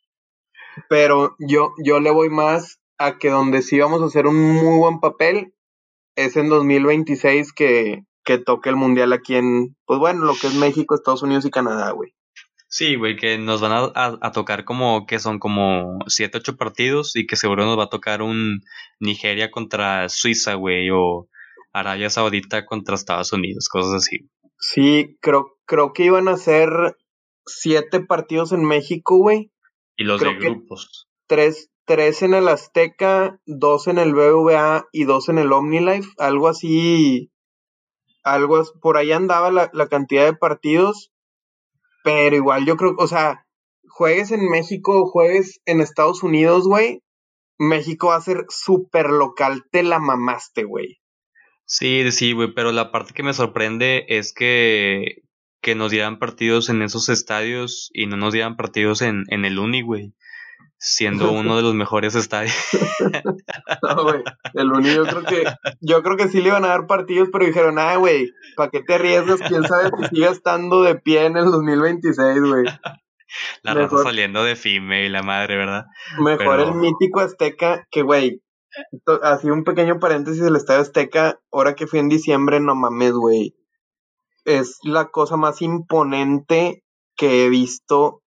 Pero yo, yo le voy más a que donde sí vamos a hacer un muy buen papel es en 2026 que, que toque el mundial aquí en, pues bueno, lo que es México, Estados Unidos y Canadá, güey. Sí, güey, que nos van a, a, tocar como que son como 7, 8 partidos y que seguro nos va a tocar un Nigeria contra Suiza, güey, o Arabia Saudita contra Estados Unidos, cosas así. Sí, creo, creo que iban a ser 7 partidos en México, güey. Y los de grupos. Tres, tres en el Azteca, dos en el BVA y dos en el OmniLife, algo así, algo por ahí andaba la, la cantidad de partidos pero igual yo creo, o sea, juegues en México, juegues en Estados Unidos, güey. México va a ser súper local, te la mamaste, güey. Sí, sí, güey, pero la parte que me sorprende es que, que nos dieran partidos en esos estadios y no nos dieran partidos en, en el Uni, güey. siendo uno de los mejores estadios. no, güey. El único, yo creo que, yo creo que sí le iban a dar partidos, pero dijeron, ah, güey, ¿para qué te arriesgas? Quién sabe si sigue estando de pie en el 2026, güey. La raza saliendo de FIME y la madre, ¿verdad? Mejor el mítico Azteca, que, güey, así un pequeño paréntesis del Estadio Azteca, ahora que fui en diciembre, no mames, güey. Es la cosa más imponente que he visto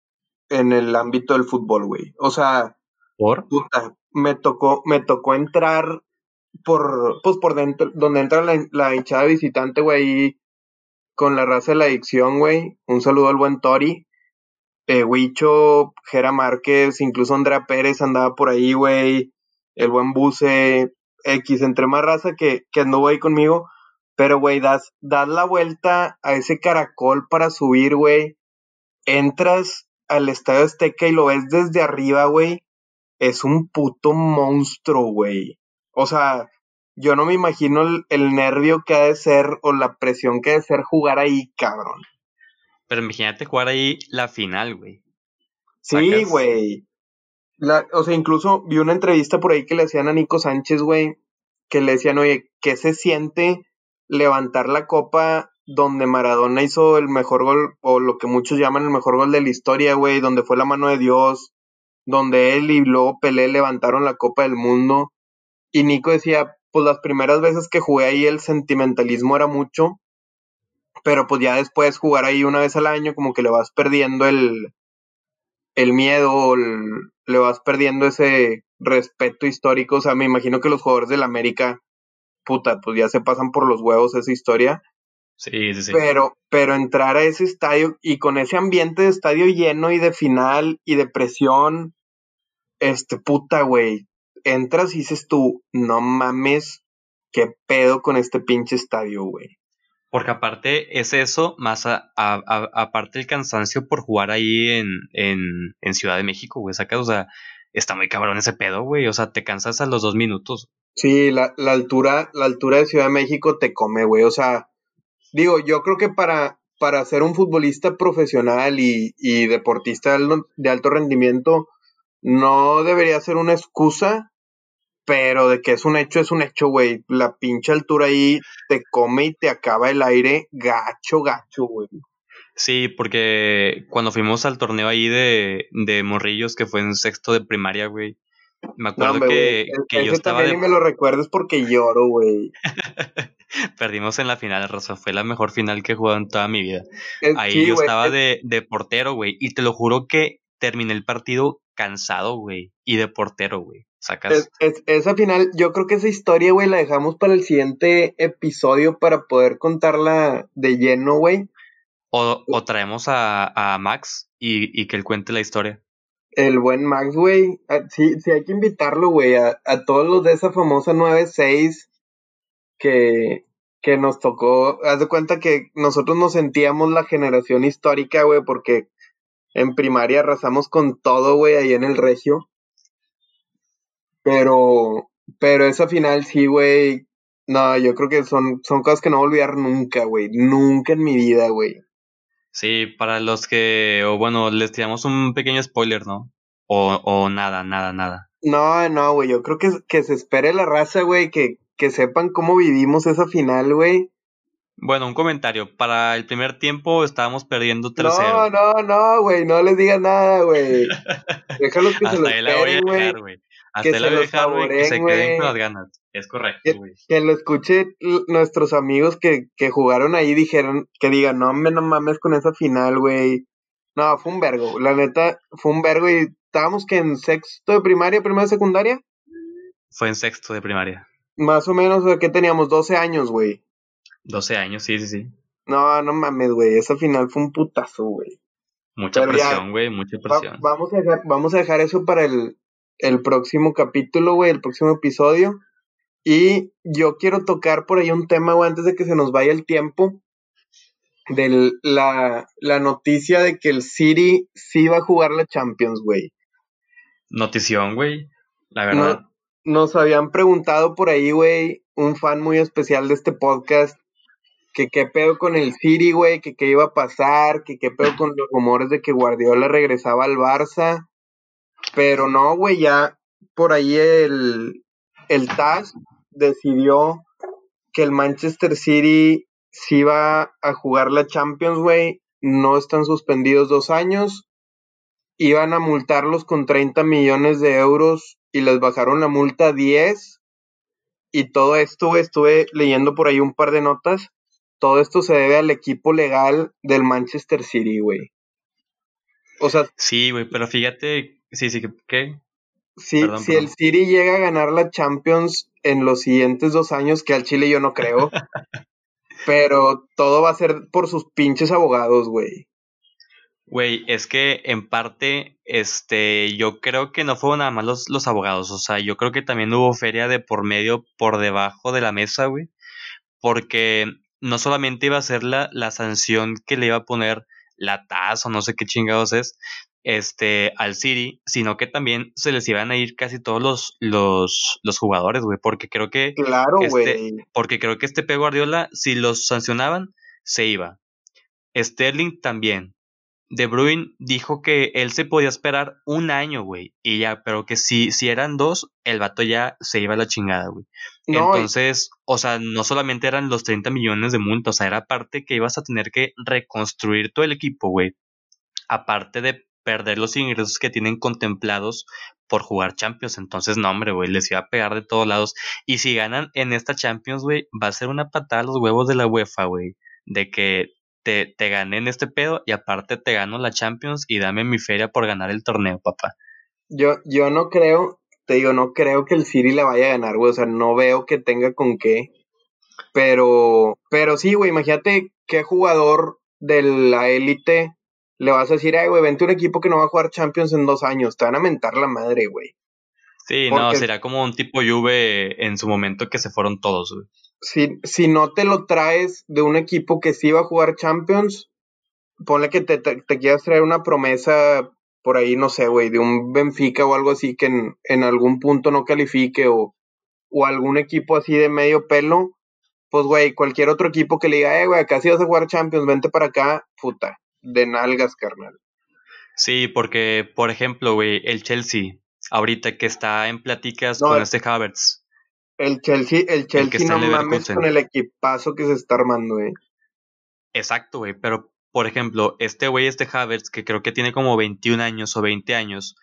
en el ámbito del fútbol, güey. O sea, ¿por? Puta, me tocó, me tocó entrar por, pues por dentro, donde entra la, la hinchada visitante, güey, con la raza de la adicción, güey. Un saludo al buen Tori. Eh, Huicho, Jera Márquez, incluso Andrea Pérez andaba por ahí, güey. El buen Buce, X, entre más raza que, que anduvo ahí conmigo. Pero, güey, das, das la vuelta a ese caracol para subir, güey. Entras al Estadio Azteca y lo ves desde arriba, güey. Es un puto monstruo, güey. O sea, yo no me imagino el, nervio que ha de ser o la presión que ha de ser jugar ahí, cabrón. Pero imagínate jugar ahí la final, güey. Sí, güey. O sea, incluso vi una entrevista por ahí que le hacían a Nico Sánchez, güey, que le decían, oye, ¿qué se siente levantar la copa donde Maradona hizo el mejor gol, o lo que muchos llaman el mejor gol de la historia, güey, donde fue la mano de Dios, donde él y luego Pelé levantaron la Copa del Mundo. Y Nico decía, pues las primeras veces que jugué ahí el sentimentalismo era mucho, pero pues ya después jugar ahí una vez al año como que le vas perdiendo el, el miedo, le vas perdiendo ese respeto histórico. O sea, me imagino que los jugadores del América, puta, pues ya se pasan por los huevos esa historia. Sí, sí, sí. Pero, pero entrar a ese estadio y con ese ambiente de estadio lleno y de final y de presión, este puta, güey. Entras y dices tú, no mames, qué pedo con este pinche estadio, güey. Porque aparte es eso, más a, aparte el cansancio por jugar ahí en, en, Ciudad de México, güey, sacas, o sea, está muy cabrón ese pedo, güey, o sea, te cansas a los dos minutos. Sí, la, la altura, la altura de Ciudad de México te come, güey, o sea, digo, yo creo que para, para ser un futbolista profesional y, y deportista de alto rendimiento, no debería ser una excusa pero de que es un hecho, es un hecho, güey. La pinche altura ahí te come y te acaba el aire gacho, gacho, güey. Sí, porque cuando fuimos al torneo ahí de, de Morrillos, que fue en sexto de primaria, güey. Me acuerdo que, que yo estaba. También me lo recuerdes porque lloro, güey. Perdimos en la final, Rosa. Fue la mejor final que he jugado en toda mi vida. ahí yo estaba de, de portero, güey. Y te lo juro que terminé el partido cansado, güey. Y de portero, güey. Es, esa final, yo creo que esa historia, güey, la dejamos para el siguiente episodio para poder contarla de lleno, güey. O, o, traemos a, Max y, que él cuente la historia. El buen Max, güey. Ah, sí, sí, hay que invitarlo, güey, a, todos los de esa famosa 9-6 que, que nos tocó. Haz de cuenta que nosotros nos sentíamos la generación histórica, güey, porque en primaria arrasamos con todo, güey, ahí en el regio. Pero, pero esa final sí, güey. No, yo creo que son, son cosas que no voy a olvidar nunca, güey. Nunca en mi vida, güey. Sí, para los que, o bueno, les tiramos un pequeño spoiler, ¿no? O, o nada, nada, nada. No, no, güey. Yo creo que, que se espere la raza, güey. Que, que sepan cómo vivimos esa final, güey. Bueno, un comentario. Para el primer tiempo estábamos perdiendo 3-0. No, no, no, güey. No les diga nada, güey. Déjalos que se lo esperen, güey. Hasta que se que se queden con las ganas. Es correcto, güey. Que, lo escuche nuestros amigos que, que jugaron ahí dijeron, que digan, no, me no mames con esa final, güey. No, fue un vergo. La neta, fue un vergo y estábamos que en sexto de primaria, primera de secundaria. Fue en sexto de primaria. Más o menos, ¿qué teníamos? 12 años, güey. 12 años, sí, sí, sí. No, no mames, güey. Esa final fue un putazo, güey. Mucha presión, güey, mucha presión. vamos, a dejar, vamos a dejar eso para el, el próximo capítulo, güey, el próximo episodio. Y yo quiero tocar por ahí un tema, güey, antes de que se nos vaya el tiempo. De la, la noticia de que el City sí va a jugar la Champions, güey. Notición, güey. La verdad. nos habían preguntado por ahí, güey, un fan muy especial de este podcast, que qué pedo con el City, güey, que qué iba a pasar, que qué pedo con los rumores de que Guardiola regresaba al Barça. Pero no, güey, ya por ahí el, el TAS decidió que el Manchester City sí va a jugar la Champions, güey. No están suspendidos dos años. Iban a multarlos con 30 millones de euros y les bajaron la multa a 10. Y todo esto, estuve leyendo por ahí un par de notas. Todo esto se debe al equipo legal del Manchester City, güey. O sea. Sí, güey, pero fíjate. Sí, sí, ¿qué? Sí, si el City llega a ganar la Champions en los siguientes dos años, que al Chile yo no creo. pero todo va a ser por sus pinches abogados, güey. Güey, es que en parte, este, yo creo que no fueron nada más los, los abogados, o sea, yo creo que también hubo feria de por medio, por debajo de la mesa, güey, porque no solamente iba a ser la, la sanción que le iba a poner la TAS o no sé qué chingados es, este, al City, sino que también se les iban a ir casi todos los, los, los jugadores, güey, porque creo que... Claro, este, güey. porque creo que este P. Guardiola, si los sancionaban, se iba. Sterling también. De Bruyne dijo que él se podía esperar un año, güey, y ya, pero que si, si eran dos, el vato ya se iba a la chingada, güey. Entonces, o sea, no solamente eran los 30 millones de multa, o sea, era parte que ibas a tener que reconstruir todo el equipo, güey. Aparte de perder los ingresos que tienen contemplados por jugar Champions. Entonces, no, hombre, güey, les iba a pegar de todos lados. Y si ganan en esta Champions, güey, va a ser una patada a los huevos de la UEFA, güey. De que te, te ganen este pedo y aparte te gano la Champions y dame mi feria por ganar el torneo, papá. Yo, yo no creo, te digo, no creo que el City le vaya a ganar, güey. O sea, no veo que tenga con qué. Pero, pero sí, güey, imagínate qué jugador de la élite le vas a decir, ay, güey, vente un equipo que no va a jugar Champions en dos años, te van a mentar la madre, güey. Sí, no, será como un tipo Juve en su momento que se fueron todos, güey. Si, si no te lo traes de un equipo que sí va a jugar Champions, ponle que te, te, quieras traer una promesa por ahí, no sé, güey, de un Benfica o algo así que en, en algún punto no califique o, o algún equipo así de medio pelo, pues, güey, cualquier otro equipo que le diga, eh, güey, acá sí vas a jugar Champions, vente para acá, puta de nalgas, carnal. Sí, porque, por ejemplo, güey, el Chelsea, ahorita que está en pláticas con este Havertz. El Chelsea, el Chelsea no mames con el equipazo que se está armando, güey. Exacto, güey, pero, por ejemplo, este güey, este Havertz, que creo que tiene como 21 años o 20 años,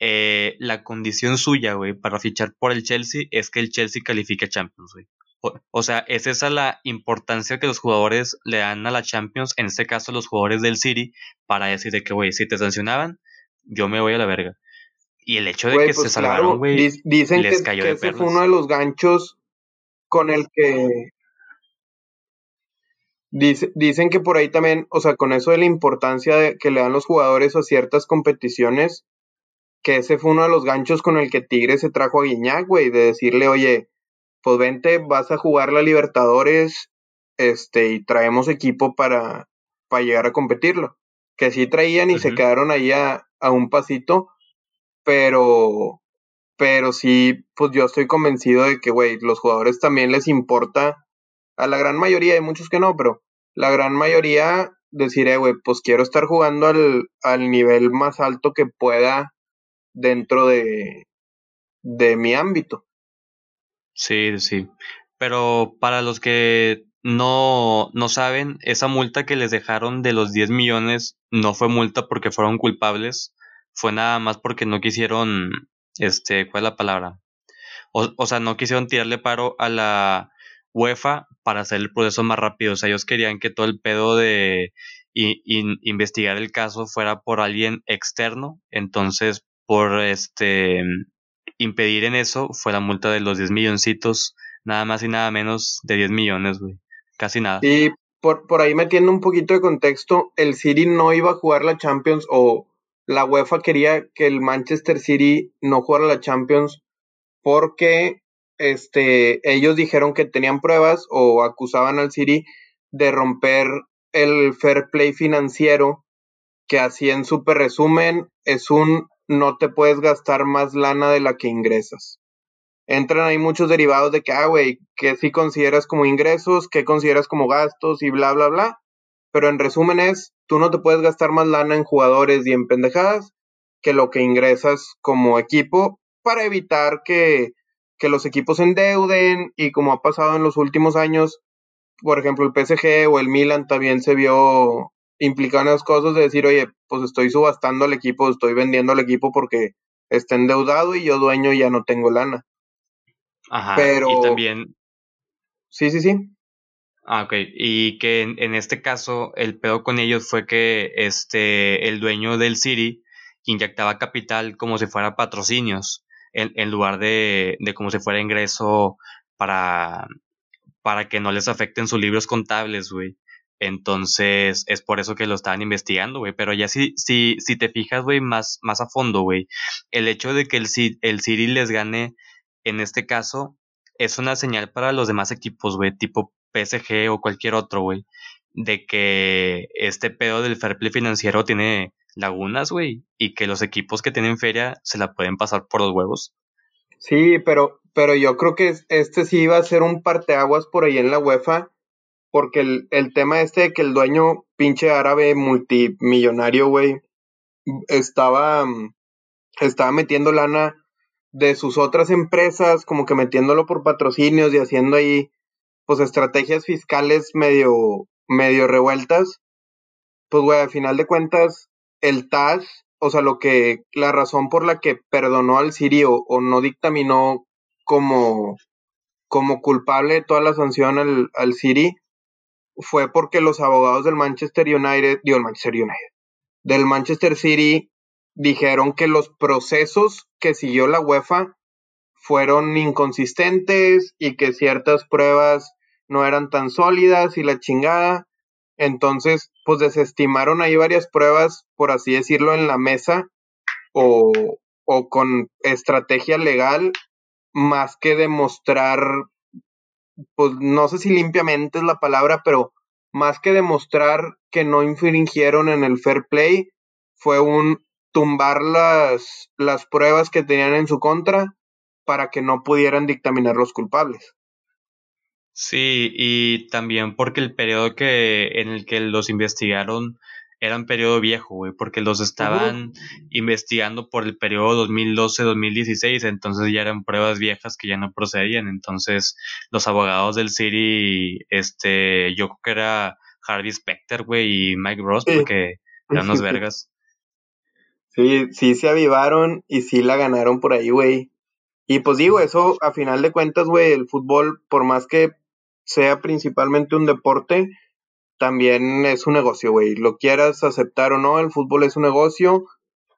eh, la condición suya, güey, para fichar por el Chelsea es que el Chelsea califique a Champions, güey. O, sea, es esa la importancia que los jugadores le dan a la Champions, en este caso los jugadores del City, para decir de que, güey, si te sancionaban, yo me voy a la verga. Y el hecho de que se pues salvaron, güey, dicen les que, cayó de ese fue uno de los ganchos con el que dicen que por ahí también, o sea, con eso de la importancia de que le dan los jugadores a ciertas competiciones, que ese fue uno de los ganchos con el que Tigre se trajo a Guiñac, güey, de decirle, oye, pues vente, vas a jugar la Libertadores, este, y traemos equipo para, para llegar a competirlo. Que sí traían y se quedaron ahí a, a, un pasito, pero, pero sí, pues yo estoy convencido de que, güey, los jugadores también les importa, a la gran mayoría, hay muchos que no, pero la gran mayoría decir, güey, pues quiero estar jugando al, al nivel más alto que pueda dentro de, de mi ámbito. Sí, sí. Pero para los que no, no saben, esa multa que les dejaron de los 10 millones no fue multa porque fueron culpables, fue nada más porque no quisieron, este, ¿cuál es la palabra? O, o sea, no quisieron tirarle paro a la UEFA para hacer el proceso más rápido. O sea, ellos querían que todo el pedo de investigar el caso fuera por alguien externo. Entonces, por este impedir en eso fue la multa de los 10 milloncitos, nada más y nada menos de 10 millones. Casi nada. Y por, por ahí metiendo un poquito de contexto, el City no iba a jugar la Champions o la UEFA quería que el Manchester City no jugara la Champions porque este, ellos dijeron que tenían pruebas o acusaban al City de romper el fair play financiero, que así en super resumen es un no te puedes gastar más lana de la que ingresas. Entran ahí muchos derivados de que, ah, güey, que si consideras como ingresos, que consideras como gastos y bla, bla, bla. Pero en resumen es, tú no te puedes gastar más lana en jugadores y en pendejadas que lo que ingresas como equipo para evitar que, que los equipos se endeuden y como ha pasado en los últimos años, por ejemplo, el PSG o el Milan también se vio implicado en las cosas de decir, oye, pues estoy subastando al equipo, estoy vendiendo al equipo porque está endeudado y yo dueño ya no tengo lana. Ajá. Pero... Y también... Sí, sí, sí. Ah, ok. Y que en, este caso el pedo con ellos fue que este, el dueño del City inyectaba capital como si fuera patrocinios, en, en lugar de, de como si fuera ingreso para, para que no les afecten sus libros contables, güey. Entonces, es por eso que lo estaban investigando, güey. Pero ya si, si, si te fijas, güey, más, más a fondo, güey, el hecho de que el, el les gane, en este caso, es una señal para los demás equipos, güey, tipo PSG o cualquier otro, güey, de que este pedo del fair play financiero tiene lagunas, güey, y que los equipos que tienen feria se la pueden pasar por los huevos. Sí, pero, pero yo creo que este sí iba a ser un parteaguas por ahí en la UEFA porque el, el tema este de que el dueño pinche árabe multimillonario, güey, estaba, estaba metiendo lana de sus otras empresas, como que metiéndolo por patrocinios y haciendo ahí, pues, estrategias fiscales medio, medio revueltas. Pues, güey, al final de cuentas, el TAS, o sea, lo que, la razón por la que perdonó al sirio o no dictaminó como, como culpable toda la sanción al, al Siri fue porque los abogados del Manchester United, digo, el Manchester United, del Manchester City, dijeron que los procesos que siguió la UEFA fueron inconsistentes y que ciertas pruebas no eran tan sólidas y la chingada. Entonces, pues desestimaron ahí varias pruebas, por así decirlo, en la mesa o, o con estrategia legal, más que demostrar pues no sé si limpiamente es la palabra, pero más que demostrar que no infringieron en el fair play, fue un tumbar las, las pruebas que tenían en su contra para que no pudieran dictaminar los culpables. Sí, y también porque el periodo que en el que los investigaron era un periodo viejo, güey, porque los estaban investigando por el periodo 2012-2016, entonces ya eran pruebas viejas que ya no procedían, entonces los abogados del City, este, yo creo que era Harvey Specter, güey, y Mike Ross, porque eran unos vergas. Sí, sí se avivaron y sí la ganaron por ahí, güey. Y pues digo, eso a final de cuentas, güey, el fútbol, por más que sea principalmente un deporte, también es un negocio, güey. Lo quieras aceptar o no, el fútbol es un negocio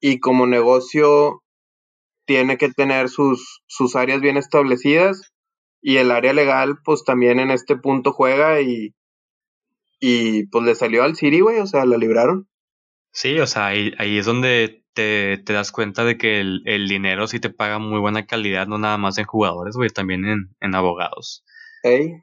y como negocio tiene que tener sus, sus áreas bien establecidas y el área legal pues también en este punto juega y, y pues le salió al City, güey, o sea, la libraron. Sí, o sea, ahí, ahí es donde te, te, das cuenta de que el, el, dinero sí te paga muy buena calidad, no nada más en jugadores, güey, también en, en abogados. Ey,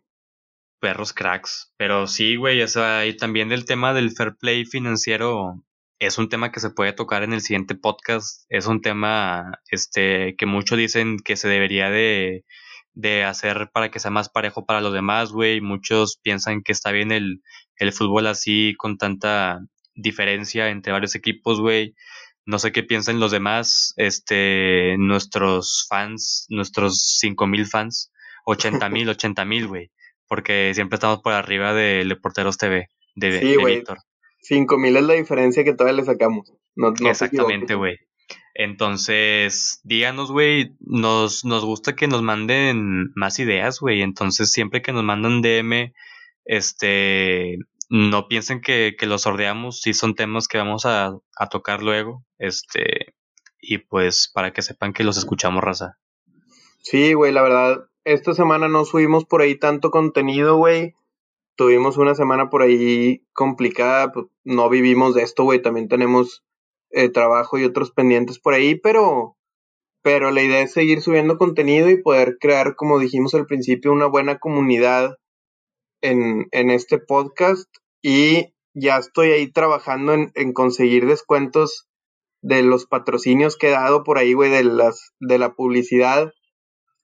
perros cracks. Pero sí, güey, o sea, y también el tema del fair play financiero es un tema que se puede tocar en el siguiente podcast. Es un tema este que muchos dicen que se debería de, de hacer para que sea más parejo para los demás, güey. Muchos piensan que está bien el, el fútbol así con tanta diferencia entre varios equipos, güey. No sé qué piensan los demás, este, nuestros fans, nuestros cinco mil fans, ochenta mil, ochenta mil, güey porque siempre estamos por arriba de, Porteros TV, de, sí, de Víctor. 5000 es la diferencia que todavía le sacamos. No, Exactamente, güey. Entonces, díganos, güey, nos, nos gusta que nos manden más ideas, güey. Entonces, siempre que nos mandan DM, este, no piensen que, que los sordeamos, si son temas que vamos a, a tocar luego, este, y pues para que sepan que los escuchamos, raza. Sí, güey, la verdad, esta semana no subimos por ahí tanto contenido, güey. Tuvimos una semana por ahí complicada, pues no vivimos de esto, güey. También tenemos eh, trabajo y otros pendientes por ahí, pero, pero la idea es seguir subiendo contenido y poder crear, como dijimos al principio, una buena comunidad en, en este podcast. Y ya estoy ahí trabajando en, en conseguir descuentos de los patrocinios que he dado por ahí, güey, de las, de la publicidad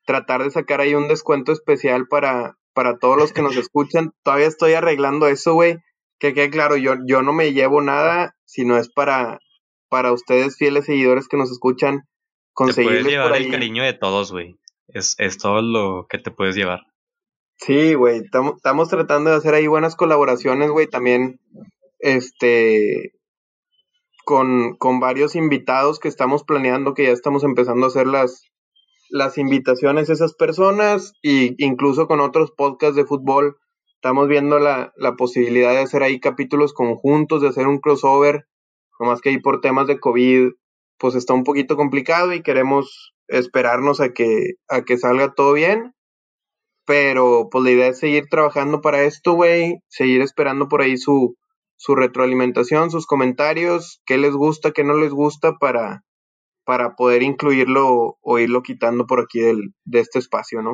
tratar de sacar ahí un descuento especial para, para todos los que nos escuchan. Todavía estoy arreglando eso, güey. Que quede claro, yo, yo no me llevo nada, sino es para, para ustedes, fieles seguidores que nos escuchan, conseguirles te puedes llevar el cariño de todos, güey. Es, es todo lo que te puedes llevar. Sí, güey, estamos tratando de hacer ahí buenas colaboraciones, güey, también, este, con, con varios invitados que estamos planeando, que ya estamos empezando a hacer las, las invitaciones a esas personas, y incluso con otros podcasts de fútbol, estamos viendo la, la posibilidad de hacer ahí capítulos conjuntos, de hacer un crossover, nomás que ahí por temas de COVID, pues está un poquito complicado y queremos esperarnos a que, a que salga todo bien. Pero pues la idea es seguir trabajando para esto, güey, seguir esperando por ahí su, su retroalimentación, sus comentarios, qué les gusta, qué no les gusta para, para poder incluirlo o irlo quitando por aquí del, de este espacio, ¿no?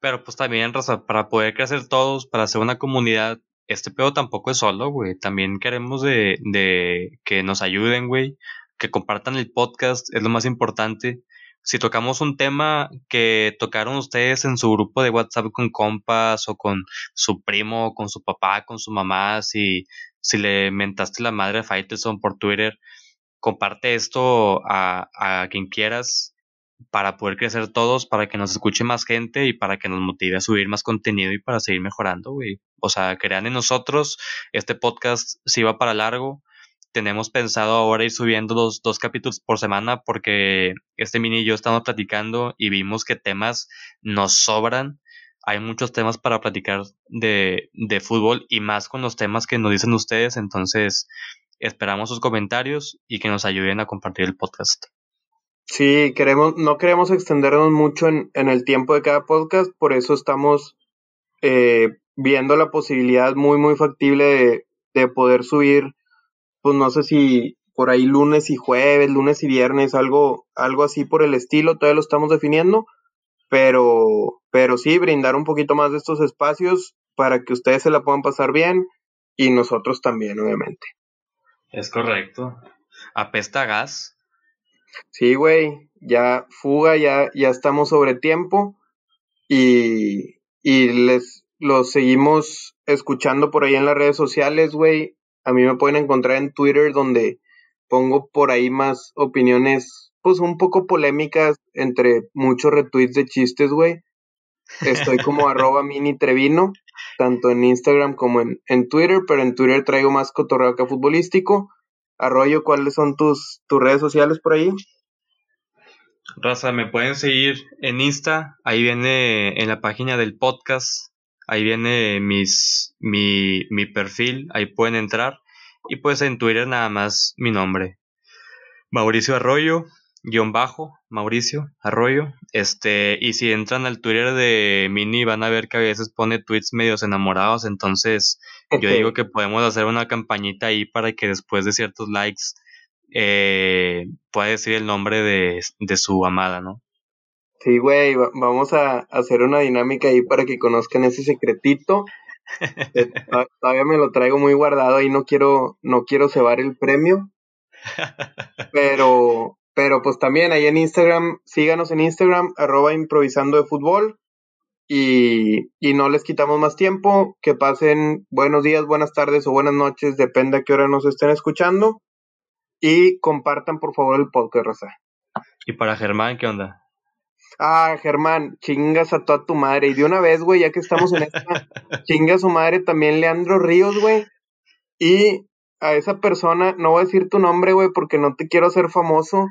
Pero pues también, Rosa, para poder crecer todos, para hacer una comunidad, este pedo tampoco es solo, güey. También queremos de, de que nos ayuden, güey, que compartan el podcast, es lo más importante si tocamos un tema que tocaron ustedes en su grupo de WhatsApp con compas o con su primo, con su papá, con su mamá, si, si le mentaste la madre a Faitelson por Twitter, comparte esto a, a quien quieras para poder crecer todos, para que nos escuche más gente y para que nos motive a subir más contenido y para seguir mejorando, güey. O sea, crean en nosotros, este podcast si va para largo, tenemos pensado ahora ir subiendo dos, dos capítulos por semana porque este mini y yo estamos platicando y vimos que temas nos sobran. Hay muchos temas para platicar de, de fútbol y más con los temas que nos dicen ustedes. Entonces, esperamos sus comentarios y que nos ayuden a compartir el podcast. Sí, queremos, no queremos extendernos mucho en, en el tiempo de cada podcast, por eso estamos eh, viendo la posibilidad muy, muy factible de, de poder subir pues no sé si por ahí lunes y jueves, lunes y viernes, algo, algo así por el estilo, todavía lo estamos definiendo, pero, pero sí, brindar un poquito más de estos espacios para que ustedes se la puedan pasar bien y nosotros también, obviamente. Es correcto. Apesta gas. Sí, güey, ya fuga, ya, ya estamos sobre tiempo y, y les los seguimos escuchando por ahí en las redes sociales, güey. A mí me pueden encontrar en Twitter donde pongo por ahí más opiniones, pues un poco polémicas entre muchos retweets de chistes, güey. Estoy como arroba mini trevino, tanto en Instagram como en, en, Twitter, pero en Twitter traigo más cotorreo futbolístico. Arroyo, ¿cuáles son tus, tus redes sociales por ahí? Raza, me pueden seguir en Insta, ahí viene en la página del podcast Ahí viene mis, mi, mi perfil, ahí pueden entrar. Y pues en Twitter nada más mi nombre. Mauricio Arroyo, guion bajo, Mauricio Arroyo. Este, y si entran al Twitter de Mini van a ver que a veces pone tweets medios enamorados. Entonces, yo digo que podemos hacer una campañita ahí para que después de ciertos likes eh, pueda decir el nombre de, de su amada, ¿no? Sí, güey, vamos a hacer una dinámica ahí para que conozcan ese secretito. Eh, todavía me lo traigo muy guardado y no quiero, no quiero cebar el premio. Pero, pero pues también ahí en Instagram, síganos en Instagram, arroba improvisando de fútbol. Y, y no les quitamos más tiempo. Que pasen buenos días, buenas tardes o buenas noches, depende a qué hora nos estén escuchando. Y compartan por favor el podcast, Rosa. ¿Y para Germán qué onda? Ah, Germán, chingas a toda tu madre. Y de una vez, güey, ya que estamos en esta, chinga a su madre también Leandro Ríos, güey. Y a esa persona, no voy a decir tu nombre, güey, porque no te quiero hacer famoso,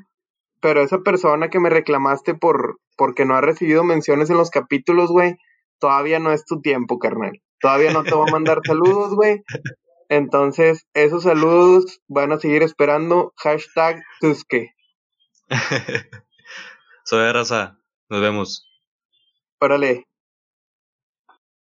pero esa persona que me reclamaste por porque no ha recibido menciones en los capítulos, güey, todavía no es tu tiempo, carnal. Todavía no te voy a mandar saludos, güey. Entonces, esos saludos van a seguir esperando. Hashtag Tuske. Soy Raza. Nos vemos. Órale.